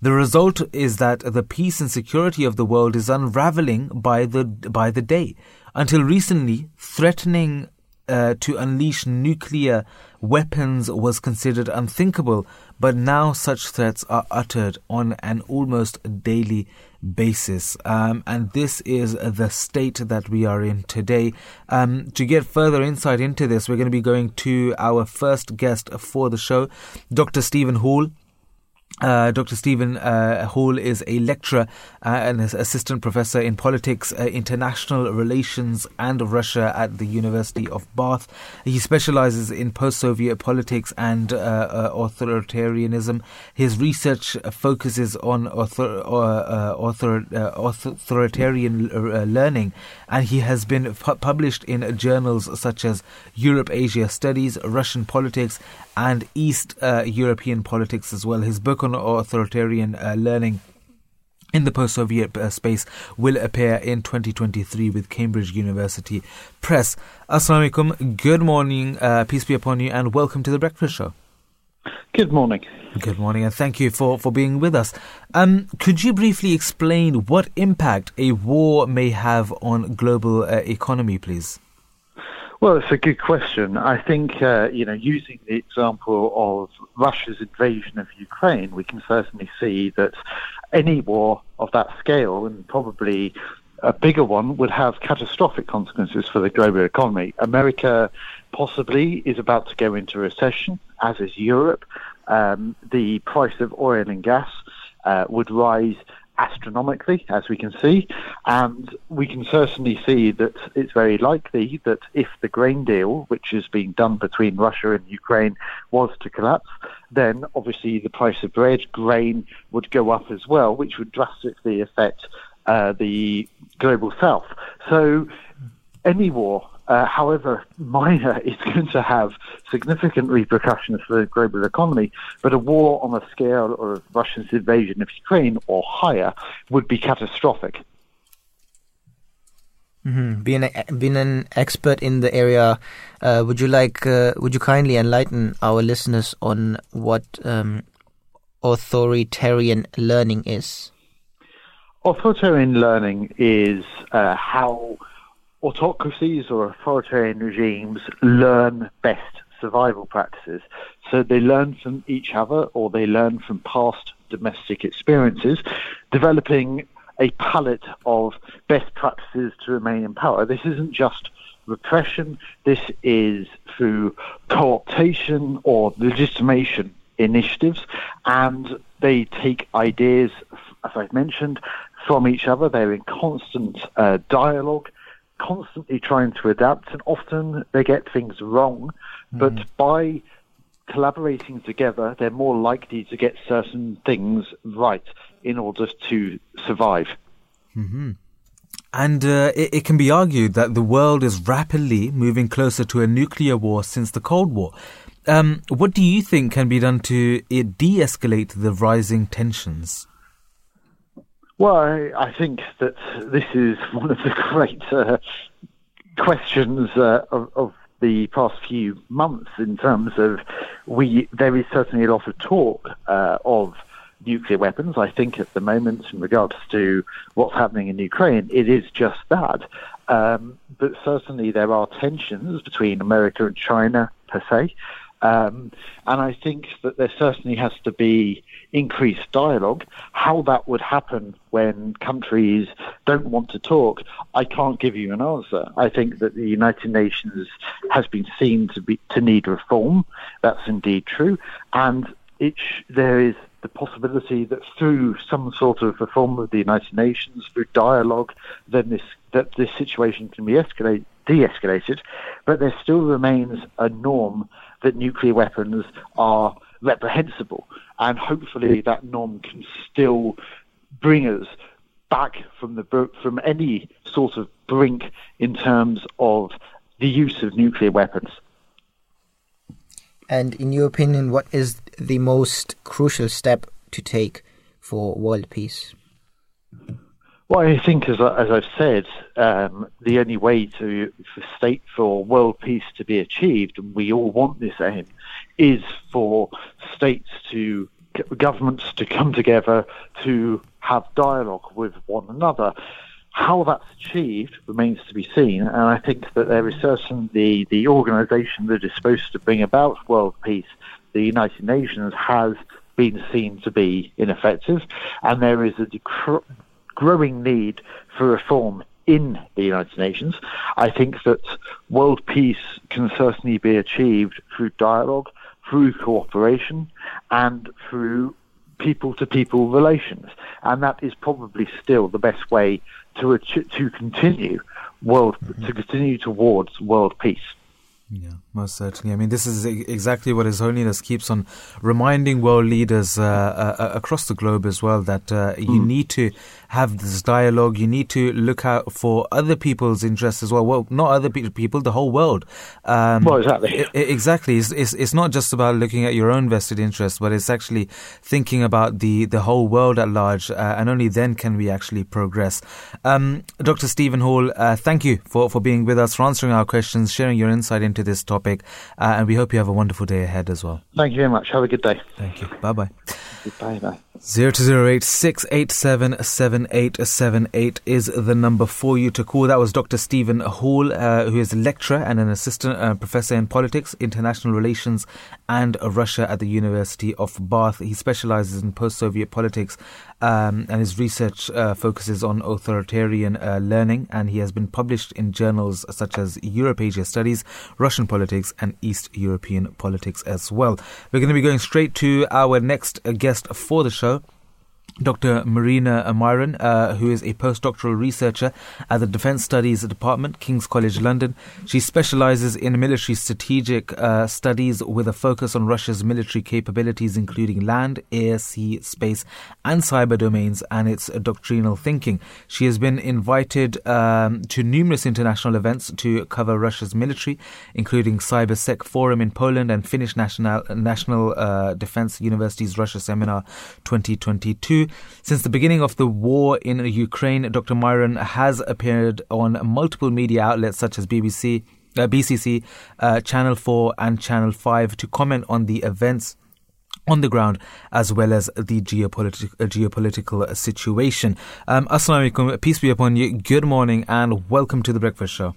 The result is that the peace and security of the world is unraveling by the by the day. Until recently, threatening uh, to unleash nuclear weapons was considered unthinkable, but now such threats are uttered on an almost daily basis. Um, and this is the state that we are in today. Um, to get further insight into this, we're going to be going to our first guest for the show, Dr. Stephen Hall. Uh, Dr. Stephen uh, Hall is a lecturer uh, and assistant professor in politics, uh, international relations, and Russia at the University of Bath. He specializes in post Soviet politics and uh, uh, authoritarianism. His research focuses on author, author, authoritarian learning, and he has been pu- published in journals such as Europe Asia Studies, Russian Politics, and East European Politics as well. His book on authoritarian uh, learning in the post Soviet uh, space will appear in 2023 with Cambridge University Press. Assalamu alaikum, good morning, uh, peace be upon you, and welcome to the Breakfast Show. Good morning. Good morning, and thank you for, for being with us. Um, could you briefly explain what impact a war may have on global uh, economy, please? Well, it's a good question. I think, uh, you know, using the example of Russia's invasion of Ukraine, we can certainly see that any war of that scale, and probably a bigger one, would have catastrophic consequences for the global economy. America possibly is about to go into recession, as is Europe. Um, the price of oil and gas uh, would rise astronomically, as we can see. And we can certainly see that it's very likely that if the grain deal, which is being done between Russia and Ukraine, was to collapse, then obviously the price of bread, grain would go up as well, which would drastically affect uh, the global south. So any war uh, however minor, [laughs] is going to have significant repercussions for the global economy. But a war on the scale of Russia's invasion of Ukraine or higher would be catastrophic. Mm-hmm. Being, a, being an expert in the area, uh, would you like uh, would you kindly enlighten our listeners on what um, authoritarian learning is? Authoritarian learning is uh, how autocracies or authoritarian regimes learn best survival practices. So they learn from each other or they learn from past domestic experiences, developing a palette of best practices to remain in power. This isn't just repression, this is through co-optation or legitimation initiatives, and they take ideas, as I've mentioned, from each other. They're in constant uh, dialogue, constantly trying to adapt, and often they get things wrong. Mm. But by collaborating together, they're more likely to get certain things right in order to survive. Mm-hmm. And uh, it, it, can be argued that the world is rapidly moving closer to a nuclear war since the Cold War. Um, what do you think can be done to de escalate the rising tensions? Well, I, think that this is [laughs] one of the great uh, questions uh, of, of, the past few months in terms of we. There is certainly a lot of talk uh, of nuclear weapons. I think at the moment, in regards to what's happening in Ukraine, it is just that. Um, but certainly there are tensions between America and China per se. Um, and I think that there certainly has to be increased dialogue. How that would happen when countries don't want to talk, I can't give you an answer. I think that the United Nations has been seen to be to need reform. That's indeed true, and it, there is the possibility that through some sort of reform of the United Nations, through dialogue, then this that this situation can be escalate, de-escalated. But there still remains a norm that nuclear weapons are reprehensible, and hopefully that norm can still bring us back from the from any sort of brink in terms of the use of nuclear weapons. And in your opinion, what is the most crucial step to take for world peace? Well, I think, as, as I've said, um, the only way to for state for world peace to be achieved, and we all want this aim, is for states to governments to come together to have dialogue with one another. How that's achieved remains to be seen, and I think that there is certainly the organisation that is supposed to bring about world peace, the United Nations, has been seen to be ineffective, and there is a growing need for reform in the United Nations. I think that world peace can certainly be achieved through dialogue, through cooperation, and through people to people relations. And that is probably still the best way to to continue world mm-hmm. to continue towards world peace. Yeah, most certainly. I mean, this is exactly what His Holiness keeps on reminding world leaders uh, uh, uh, across the globe as well that uh, you mm. need to have this dialogue. You need to look out for other people's interests as well. Well, not other people, the whole world. Um, well, exactly. It, exactly. It's, it's, it's, not just about looking at your own vested interests, but it's actually thinking about the, the whole world at large, uh, and only then can we actually progress. Um, Dr. Stephen Hall, uh, thank you for, for being with us, for answering our questions, sharing your insight into this topic, uh, and we hope you have a wonderful day ahead as well. Thank you very much. Have a good day. Thank you. Bye bye. Bye bye. 0208 is the number for you to call. That was Dr. Stephen Hall, uh, who is a lecturer and an assistant uh, professor in politics, international relations, and Russia at the University of Bath. He specializes in post Soviet politics um, and his research uh, focuses on authoritarian uh, learning. And he has been published in journals such as Europe Asia Studies, Russian Politics, and East European Politics as well. We're going to be going straight to our next guest for the show. Dr. Marina Miron, uh, who is a postdoctoral researcher at the Defence Studies Department, King's College London. She specializes in military strategic uh, studies with a focus on Russia's military capabilities, including land, air, sea, space, and cyber domains, and its doctrinal thinking. She has been invited um, to numerous international events to cover Russia's military, including CyberSec Forum in Poland and Finnish National, National uh, Defence University's Russia Seminar 2022. Since the beginning of the war in Ukraine, Dr. Miron has appeared on multiple media outlets such as BBC, uh, BCC, uh, Channel 4, and Channel 5 to comment on the events on the ground as well as the geopolitical uh, geopolitical situation. Um, Assalamu alaikum, peace be upon you. Good morning and welcome to the Breakfast Show.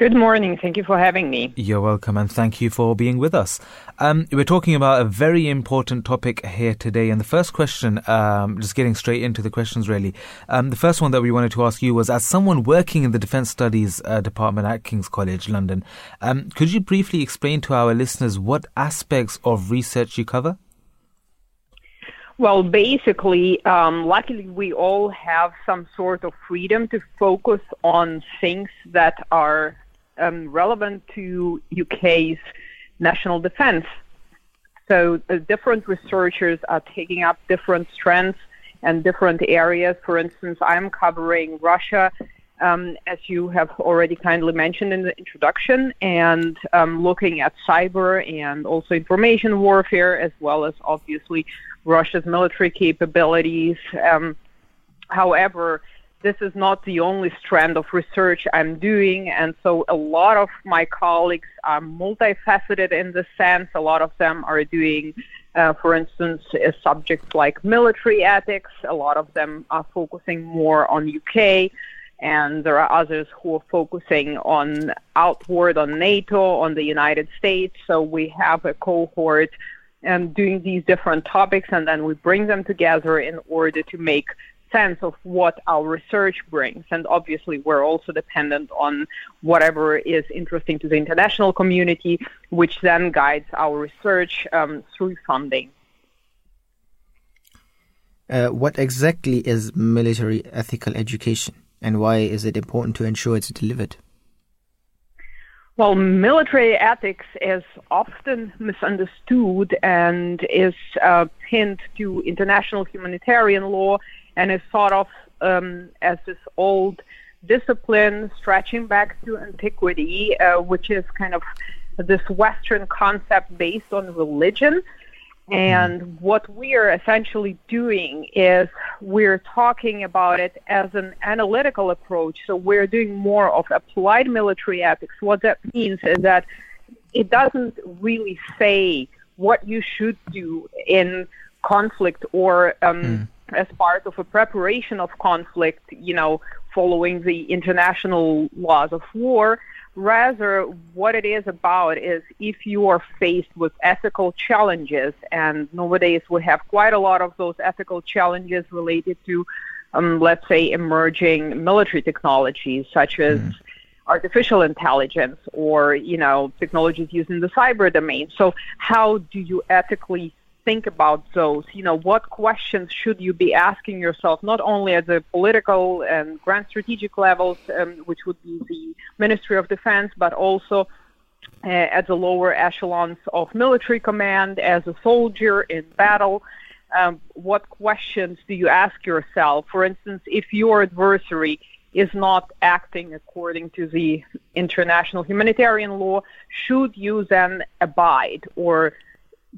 Good morning. Thank you for having me. You're welcome, and thank you for being with us. Um, we're talking about a very important topic here today. And the first question, um, just getting straight into the questions, really. Um, the first one that we wanted to ask you was as someone working in the Defence Studies uh, Department at King's College London, um, could you briefly explain to our listeners what aspects of research you cover? Well, basically, um, luckily, we all have some sort of freedom to focus on things that are um, relevant to UK's national defence. So uh, different researchers are taking up different strengths and different areas. For instance, I'm covering Russia, um, as you have already kindly mentioned in the introduction, and um, looking at cyber and also information warfare, as well as obviously Russia's military capabilities. Um, however, this is not the only strand of research I'm doing, and so a lot of my colleagues are multifaceted in the sense. A lot of them are doing, uh, for instance, subjects like military ethics. A lot of them are focusing more on UK, and there are others who are focusing on outward on NATO, on the United States. So we have a cohort um, doing these different topics, and then we bring them together in order to make sense of what our research brings. And obviously, we're also dependent on whatever is interesting to the international community, which then guides our research um, through funding. Uh, what exactly is military ethical education, and why is it important to ensure it's delivered? Well, military ethics is often misunderstood and is uh, pinned to international humanitarian law and is thought of um, as this old discipline stretching back to antiquity, uh, which is kind of this Western concept based on religion. And what we are essentially doing is we're talking about it as an analytical approach. So we're doing more of applied military ethics. What that means is that it doesn't really say what you should do in conflict or um, mm as part of a preparation of conflict, you know, following the international laws of war. Rather, what it is about is if you are faced with ethical challenges, and nowadays we have quite a lot of those ethical challenges related to, um, let's say, emerging military technologies such as mm. artificial intelligence or, you know, technologies used in the cyber domain. So, how do you ethically think about those. You know, what questions should you be asking yourself, not only at the political and grand strategic levels, um, which would be the Ministry of Defense, but also uh, at the lower echelons of military command, as a soldier in battle. Um, what questions do you ask yourself? For instance, if your adversary is not acting according to the international humanitarian law, should you then abide or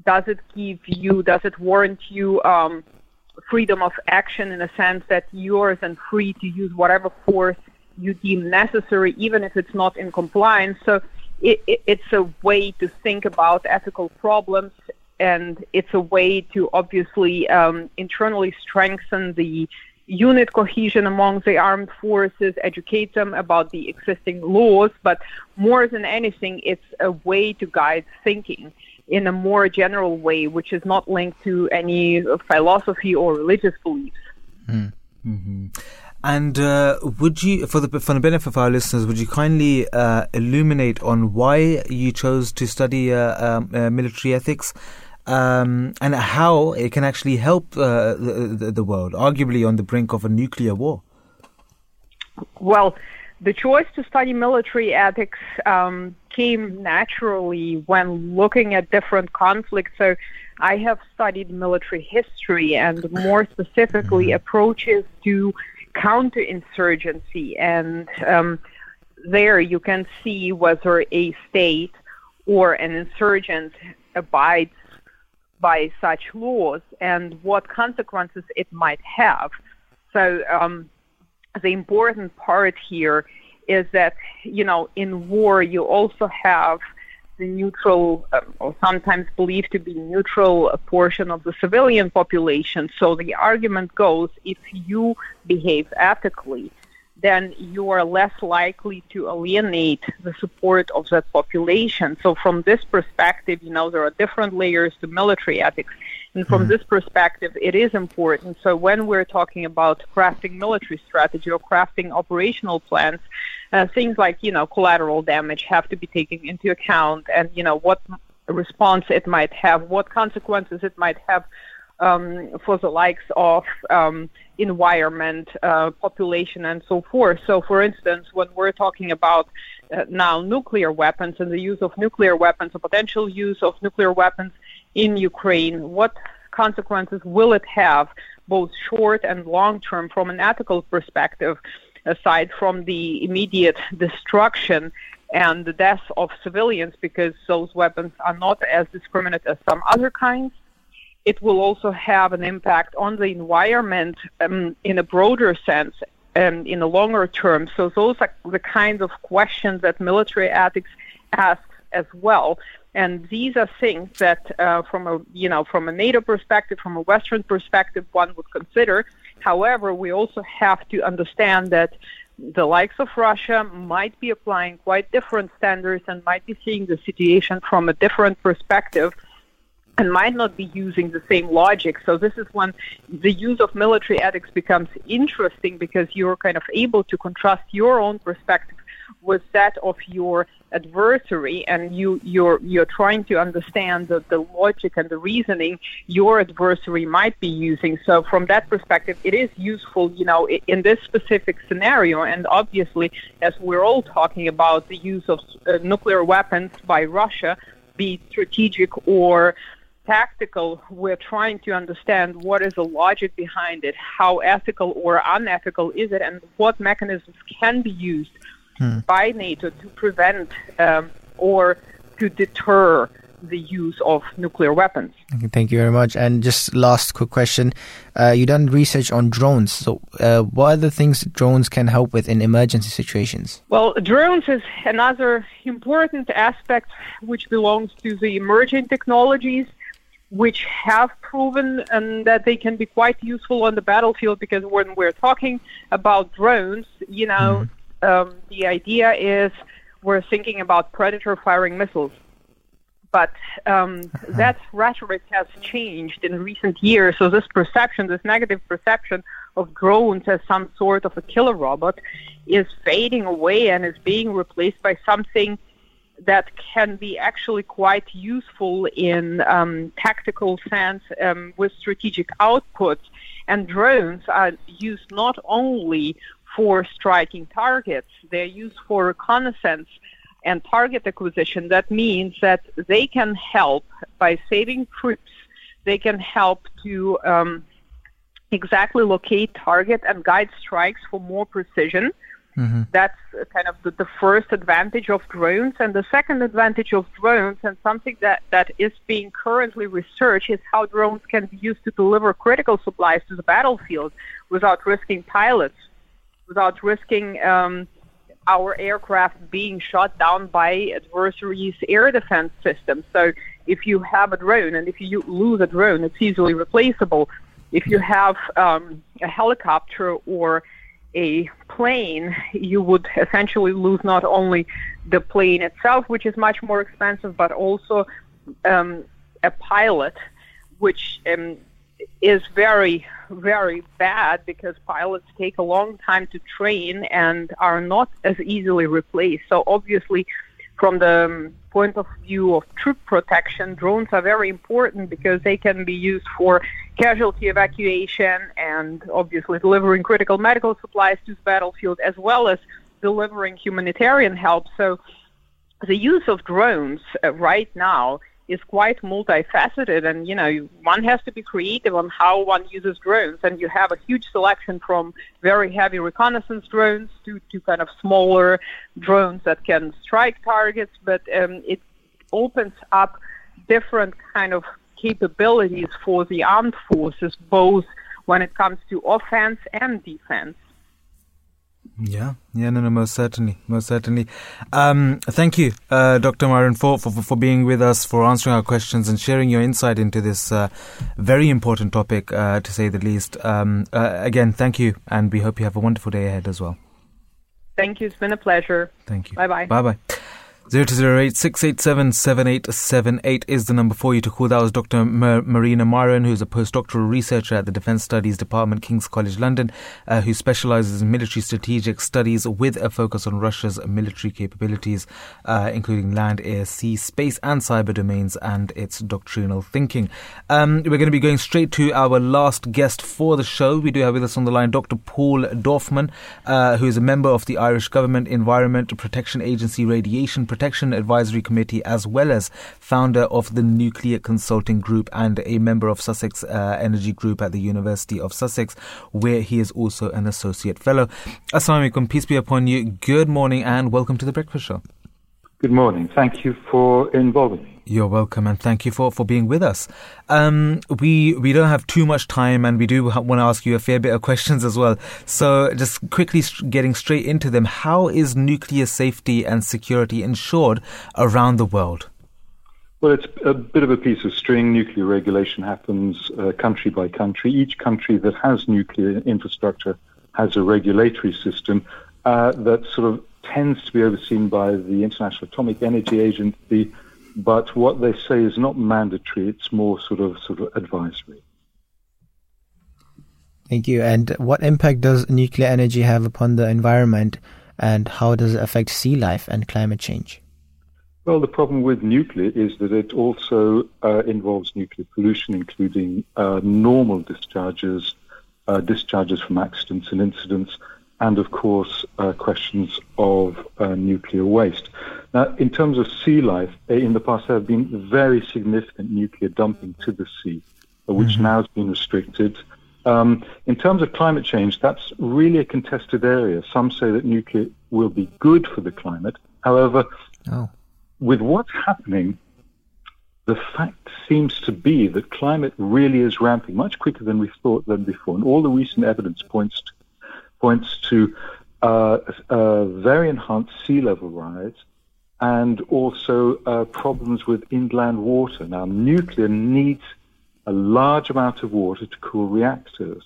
does it give you, does it warrant you um, freedom of action in a sense that yours and free to use whatever force you deem necessary, even if it's not in compliance? So it, it, it's a way to think about ethical problems, and it's a way to obviously um, internally strengthen the unit cohesion among the armed forces, educate them about the existing laws, but more than anything, it's a way to guide thinking in a more general way, which is not linked to any philosophy or religious beliefs. Mm. Mm-hmm. And uh, would you, for the for the benefit of our listeners, would you kindly uh, illuminate on why you chose to study uh, um, uh military ethics um, and how it can actually help uh, the, the world, arguably on the brink of a nuclear war? Well, the choice to study military ethics um, came naturally when looking at different conflicts. So I have studied military history and more specifically mm-hmm. approaches to counterinsurgency. And um, there you can see whether a state or an insurgent abides by such laws and what consequences it might have. So um, the important part here is that, you know, in war you also have the neutral, um, or sometimes believed to be neutral uh, portion of the civilian population. So the argument goes if you behave ethically, then you are less likely to alienate the support of that population. So from this perspective, you know, there are different layers to military ethics. And from mm-hmm. this perspective, it is important. So when we're talking about crafting military strategy or crafting operational plans, uh, things like, you know, collateral damage have to be taken into account and, you know, what response it might have, what consequences it might have um, for the likes of um, environment, uh, population, and so forth. So, for instance, when we're talking about uh, now nuclear weapons and the use of nuclear weapons, or potential use of nuclear weapons in Ukraine, what consequences will it have, both short and long term, from an ethical perspective, aside from the immediate destruction and the death of civilians, because those weapons are not as discriminate as some other kinds it will also have an impact on the environment um, in a broader sense and um, in a longer term. So those are the kinds of questions that military ethics asks as well. And these are things that, uh, from a you know, from a NATO perspective, from a Western perspective, one would consider. However, we also have to understand that the likes of Russia might be applying quite different standards and might be seeing the situation from a different perspective and might not be using the same logic. So this is when the use of military ethics becomes interesting because you're kind of able to contrast your own perspective with that of your adversary and you you're you're trying to understand the, the logic and the reasoning your adversary might be using. So from that perspective it is useful you know in this specific scenario. And obviously as we're all talking about the use of uh, nuclear weapons by Russia be strategic or tactical, we're trying to understand what is the logic behind it, how ethical or unethical is it, and what mechanisms can be used hmm. by NATO to prevent um, or to deter the use of nuclear weapons. Thank you very much. And just last quick question: uh, You done research on drones. So, uh, what are the things drones can help with in emergency situations? Well, drones is another important aspect which belongs to the emerging technologies which have proven and that they can be quite useful on the battlefield because when we're talking about drones, you know, mm-hmm. Um, the idea is we're thinking about predator firing missiles. But um, uh-huh. [laughs] that rhetoric has changed in recent years. So this perception, this negative perception of drones as some sort of a killer robot, is fading away and is being replaced by something that can be actually quite useful in um, tactical sense um, with strategic outputs. And drones are used not only for striking targets, they're used for reconnaissance and target acquisition. That means that they can help by saving troops, they can help to um, exactly locate target and guide strikes for more precision. Mm-hmm. That's kind of the, the, first advantage of drones. And the second advantage of drones, and something that, that is being currently researched, is how drones can be used to deliver critical supplies to the battlefield without risking pilots, without risking um, our aircraft being shot down by adversaries' air defense systems. So if you have a drone, and if you lose a drone, it's easily replaceable. If you have um, a helicopter or a plane, you would essentially lose not only the plane itself, which is much more expensive, but also um, a pilot, which um, is very, very bad because pilots take a long time to train and are not as easily replaced. So obviously, from the um, point of view of troop protection, drones are very important because they can be used for casualty evacuation and obviously delivering critical medical supplies to the battlefield as well as delivering humanitarian help. So the use of drones uh, right now is quite multifaceted and you know one has to be creative on how one uses drones and you have a huge selection from very heavy reconnaissance drones to, to kind of smaller drones that can strike targets but um, it opens up different kind of capabilities for the armed forces, both when it comes to offense and defense. Yeah, yeah, no, no, most certainly, most certainly. Um, thank you, uh, Dr. Miron, for, for for being with us, for answering our questions and sharing your insight into this uh, very important topic, uh, to say the least. Um, uh, again, thank you, and we hope you have a wonderful day ahead as well. Thank you. It's been a pleasure. Thank you. Bye bye. Bye bye. 0208 687 7878 is the number for you to call. That was Dr. Marina Miron, who's a postdoctoral researcher at the Defence Studies Department, King's College London, uh, who specialises in military strategic studies with a focus on Russia's military capabilities, uh, including land, air, sea, space, and cyber domains, and its doctrinal thinking. Um, we're going to be going straight to our last guest for the show. We do have with us on the line Dr. Paul Dorfman, uh, who is a member of the Irish Government Environment Protection Agency Radiation Protection Advisory Committee, as well as founder of the Nuclear Consulting Group and a member of Sussex uh, Energy Group at the University of Sussex, where he is also an associate fellow. Assalamu alaikum, peace be upon you. Good morning and welcome to the Breakfast Show. Good morning. Thank you for involving me. You're welcome, and thank you for, for being with us. Um, we we don't have too much time, and we do want to ask you a fair bit of questions as well. So, just quickly getting straight into them, how is nuclear safety and security ensured around the world? Well, it's a bit of a piece of string. Nuclear regulation happens uh, country by country. Each country that has nuclear infrastructure has a regulatory system uh, that sort of tends to be overseen by the International Atomic Energy Agency, but what they say is not mandatory. It's more sort of sort of advisory. Thank you. And what impact does nuclear energy have upon the environment, and how does it affect sea life and climate change? Well, the problem with nuclear is that it also uh, involves nuclear pollution, including uh, normal discharges, uh, discharges from accidents and incidents, and of course uh, questions of uh, nuclear waste. Now, in terms of sea life, uh, in the past there have been very significant nuclear dumping to the sea, uh, which mm-hmm. now has been restricted. Um, in terms of climate change, that's really a contested area. Some say that nuclear will be good for the climate. However, oh. with what's happening, the fact seems to be that climate really is ramping much quicker than we thought than before. And all the recent evidence points to points to uh, a very enhanced sea level rise and also uh, problems with inland water. Now, nuclear needs a large amount of water to cool reactors,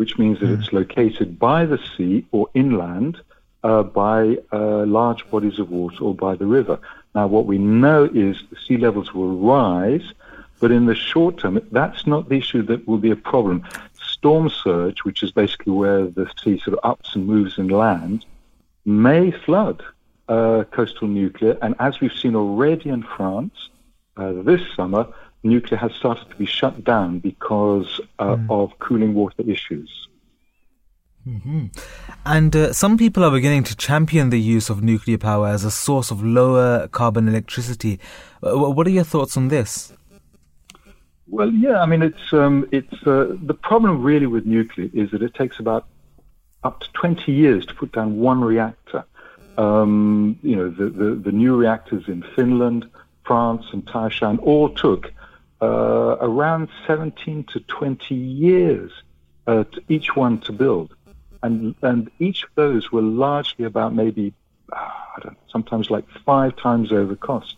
which means that mm. it's located by the sea or inland uh, by uh, large bodies of water or by the river. Now, what we know is the sea levels will rise, but in the short term, that's not the issue that will be a problem storm surge, which is basically where the sea sort of ups and moves inland, may flood uh, coastal nuclear. And as we've seen already in France uh, this summer, nuclear has started to be shut down because uh, mm. of cooling water issues. Mm-hmm. And uh, some people are beginning to champion the use of nuclear power as a source of lower carbon electricity. Uh, what are your thoughts on this? Well, yeah, I mean, it's um, it's uh, the problem really with nuclear is that it takes about up to 20 years to put down one reactor. Um, you know, the, the, the, new reactors in Finland, France, and Taishan all took uh, around 17 to 20 years uh, to each one to build, and and each of those were largely about maybe I don't know, sometimes like five times over cost.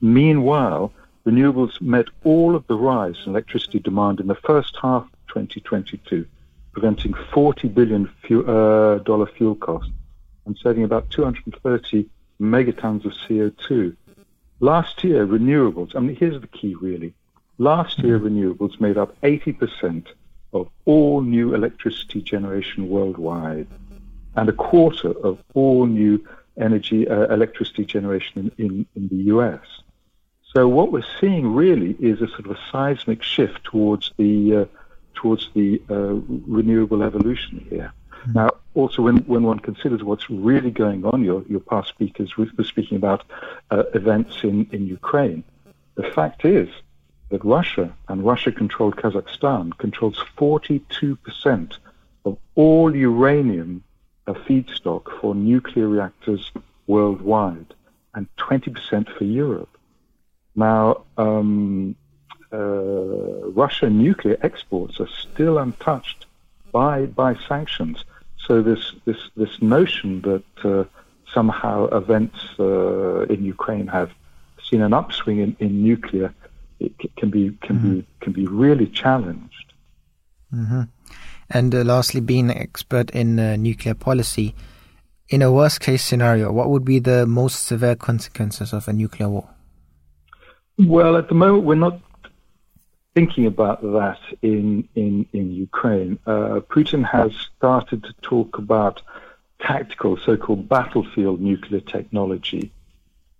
Meanwhile renewables met all of the rise in electricity demand in the first half of 2022, preventing $40 billion fuel, uh, dollar fuel costs and saving about 230 megatons of CO2. Last year, renewables, I mean, here's the key really. Last year, renewables made up 80% of all new electricity generation worldwide and a quarter of all new energy uh, electricity generation in, in, in the US. So what we're seeing really is a sort of a seismic shift towards the uh, towards the uh, renewable evolution here. Mm-hmm. Now, also when, when one considers what's really going on, your your past speakers were speaking about uh, events in, in Ukraine. The fact is that Russia and Russia-controlled Kazakhstan controls 42% of all uranium uh, feedstock for nuclear reactors worldwide, and 20% for Europe. Now, um, uh, Russian nuclear exports are still untouched by by sanctions. So this this this notion that uh, somehow events uh, in Ukraine have seen an upswing in, in nuclear it can be can Mm-hmm. be can be really challenged. hmm And uh, lastly, being an expert in uh, nuclear policy, in a worst case scenario, what would be the most severe consequences of a nuclear war? Well, at the moment, we're not thinking about that in in in Ukraine. Uh, Putin has started to talk about tactical, so-called battlefield nuclear technology.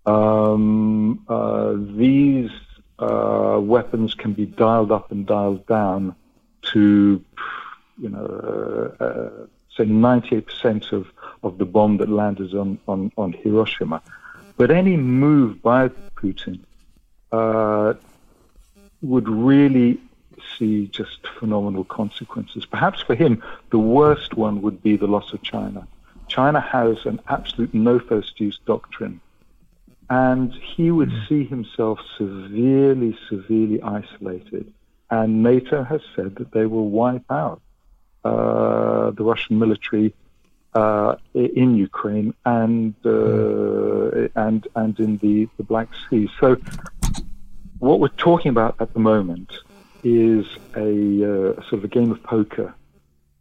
Um, uh, these uh, weapons can be dialed up and dialed down to, you know, uh, uh, say 98% of, of the bomb that landed on, on, on Hiroshima. But any move by Putin uh, would really see just phenomenal consequences. Perhaps for him, the worst one would be the loss of China. China has an absolute no first use doctrine. And he would see himself severely, severely isolated. And NATO has said that they will wipe out uh, the Russian military uh, in Ukraine and uh, and and in the, the Black Sea. So what we're talking about at the moment is a uh, sort of a game of poker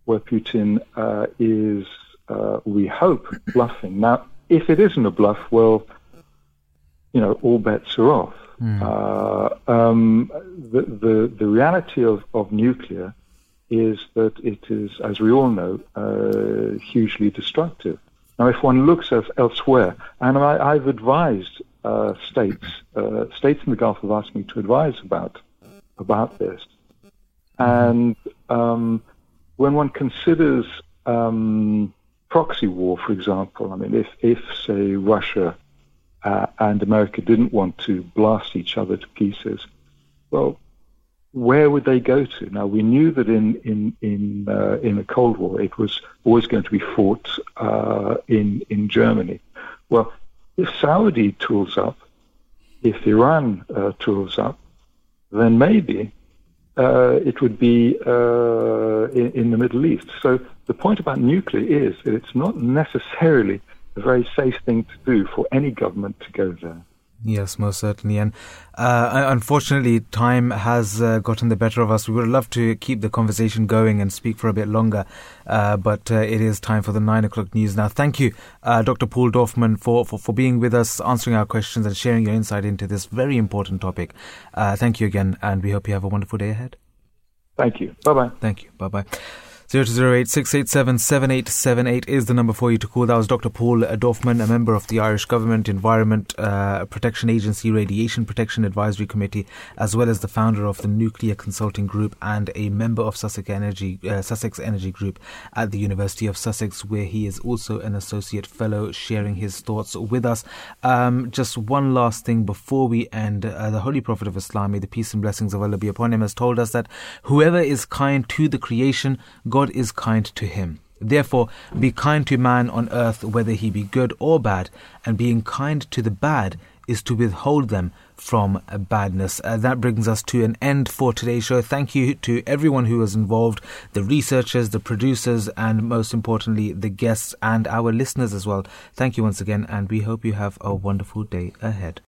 where Putin uh, is, uh, we hope, bluffing. Now, if it isn't a bluff, well, you know, all bets are off. Uh, um, the, the the reality of, of nuclear is that it is, as we all know, uh, hugely destructive. Now, if one looks as elsewhere, and I, I've advised uh, states, uh, states in the Gulf have asked me to advise about about this, and um, when one considers um, proxy war, for example, I mean, if if say Russia uh, and America didn't want to blast each other to pieces, well, where would they go to? Now we knew that in in in uh, in the Cold War it was always going to be fought uh, in in Germany. Well, if Saudi tools up, if Iran uh, tools up, then maybe uh, it would be uh, in, in the Middle East. So the point about nuclear is that it's not necessarily a very safe thing to do for any government to go there. Yes, most certainly. And uh, unfortunately, time has uh, gotten the better of us. We would love to keep the conversation going and speak for a bit longer, uh, but uh, it is time for the nine o'clock news now. Thank you, uh, Dr. Paul Dorfman, for, for, for being with us, answering our questions, and sharing your insight into this very important topic. Uh, thank you again, and we hope you have a wonderful day ahead. Thank you. Bye bye. Thank you. Bye bye. 0208 is the number for you to call. That was Dr. Paul Dorfman, a member of the Irish Government Environment uh, Protection Agency Radiation Protection Advisory Committee, as well as the founder of the Nuclear Consulting Group and a member of Sussex Energy, uh, Sussex Energy Group at the University of Sussex, where he is also an associate fellow, sharing his thoughts with us. Um, just one last thing before we end. Uh, the Holy Prophet of Islam, may the peace and blessings of Allah be upon him, has told us that whoever is kind to the creation, God is kind to him. Therefore, be kind to man on earth, whether he be good or bad, and being kind to the bad is to withhold them from badness. Uh, that brings us to an end for today's show. Thank you to everyone who was involved the researchers, the producers, and most importantly, the guests and our listeners as well. Thank you once again, and we hope you have a wonderful day ahead.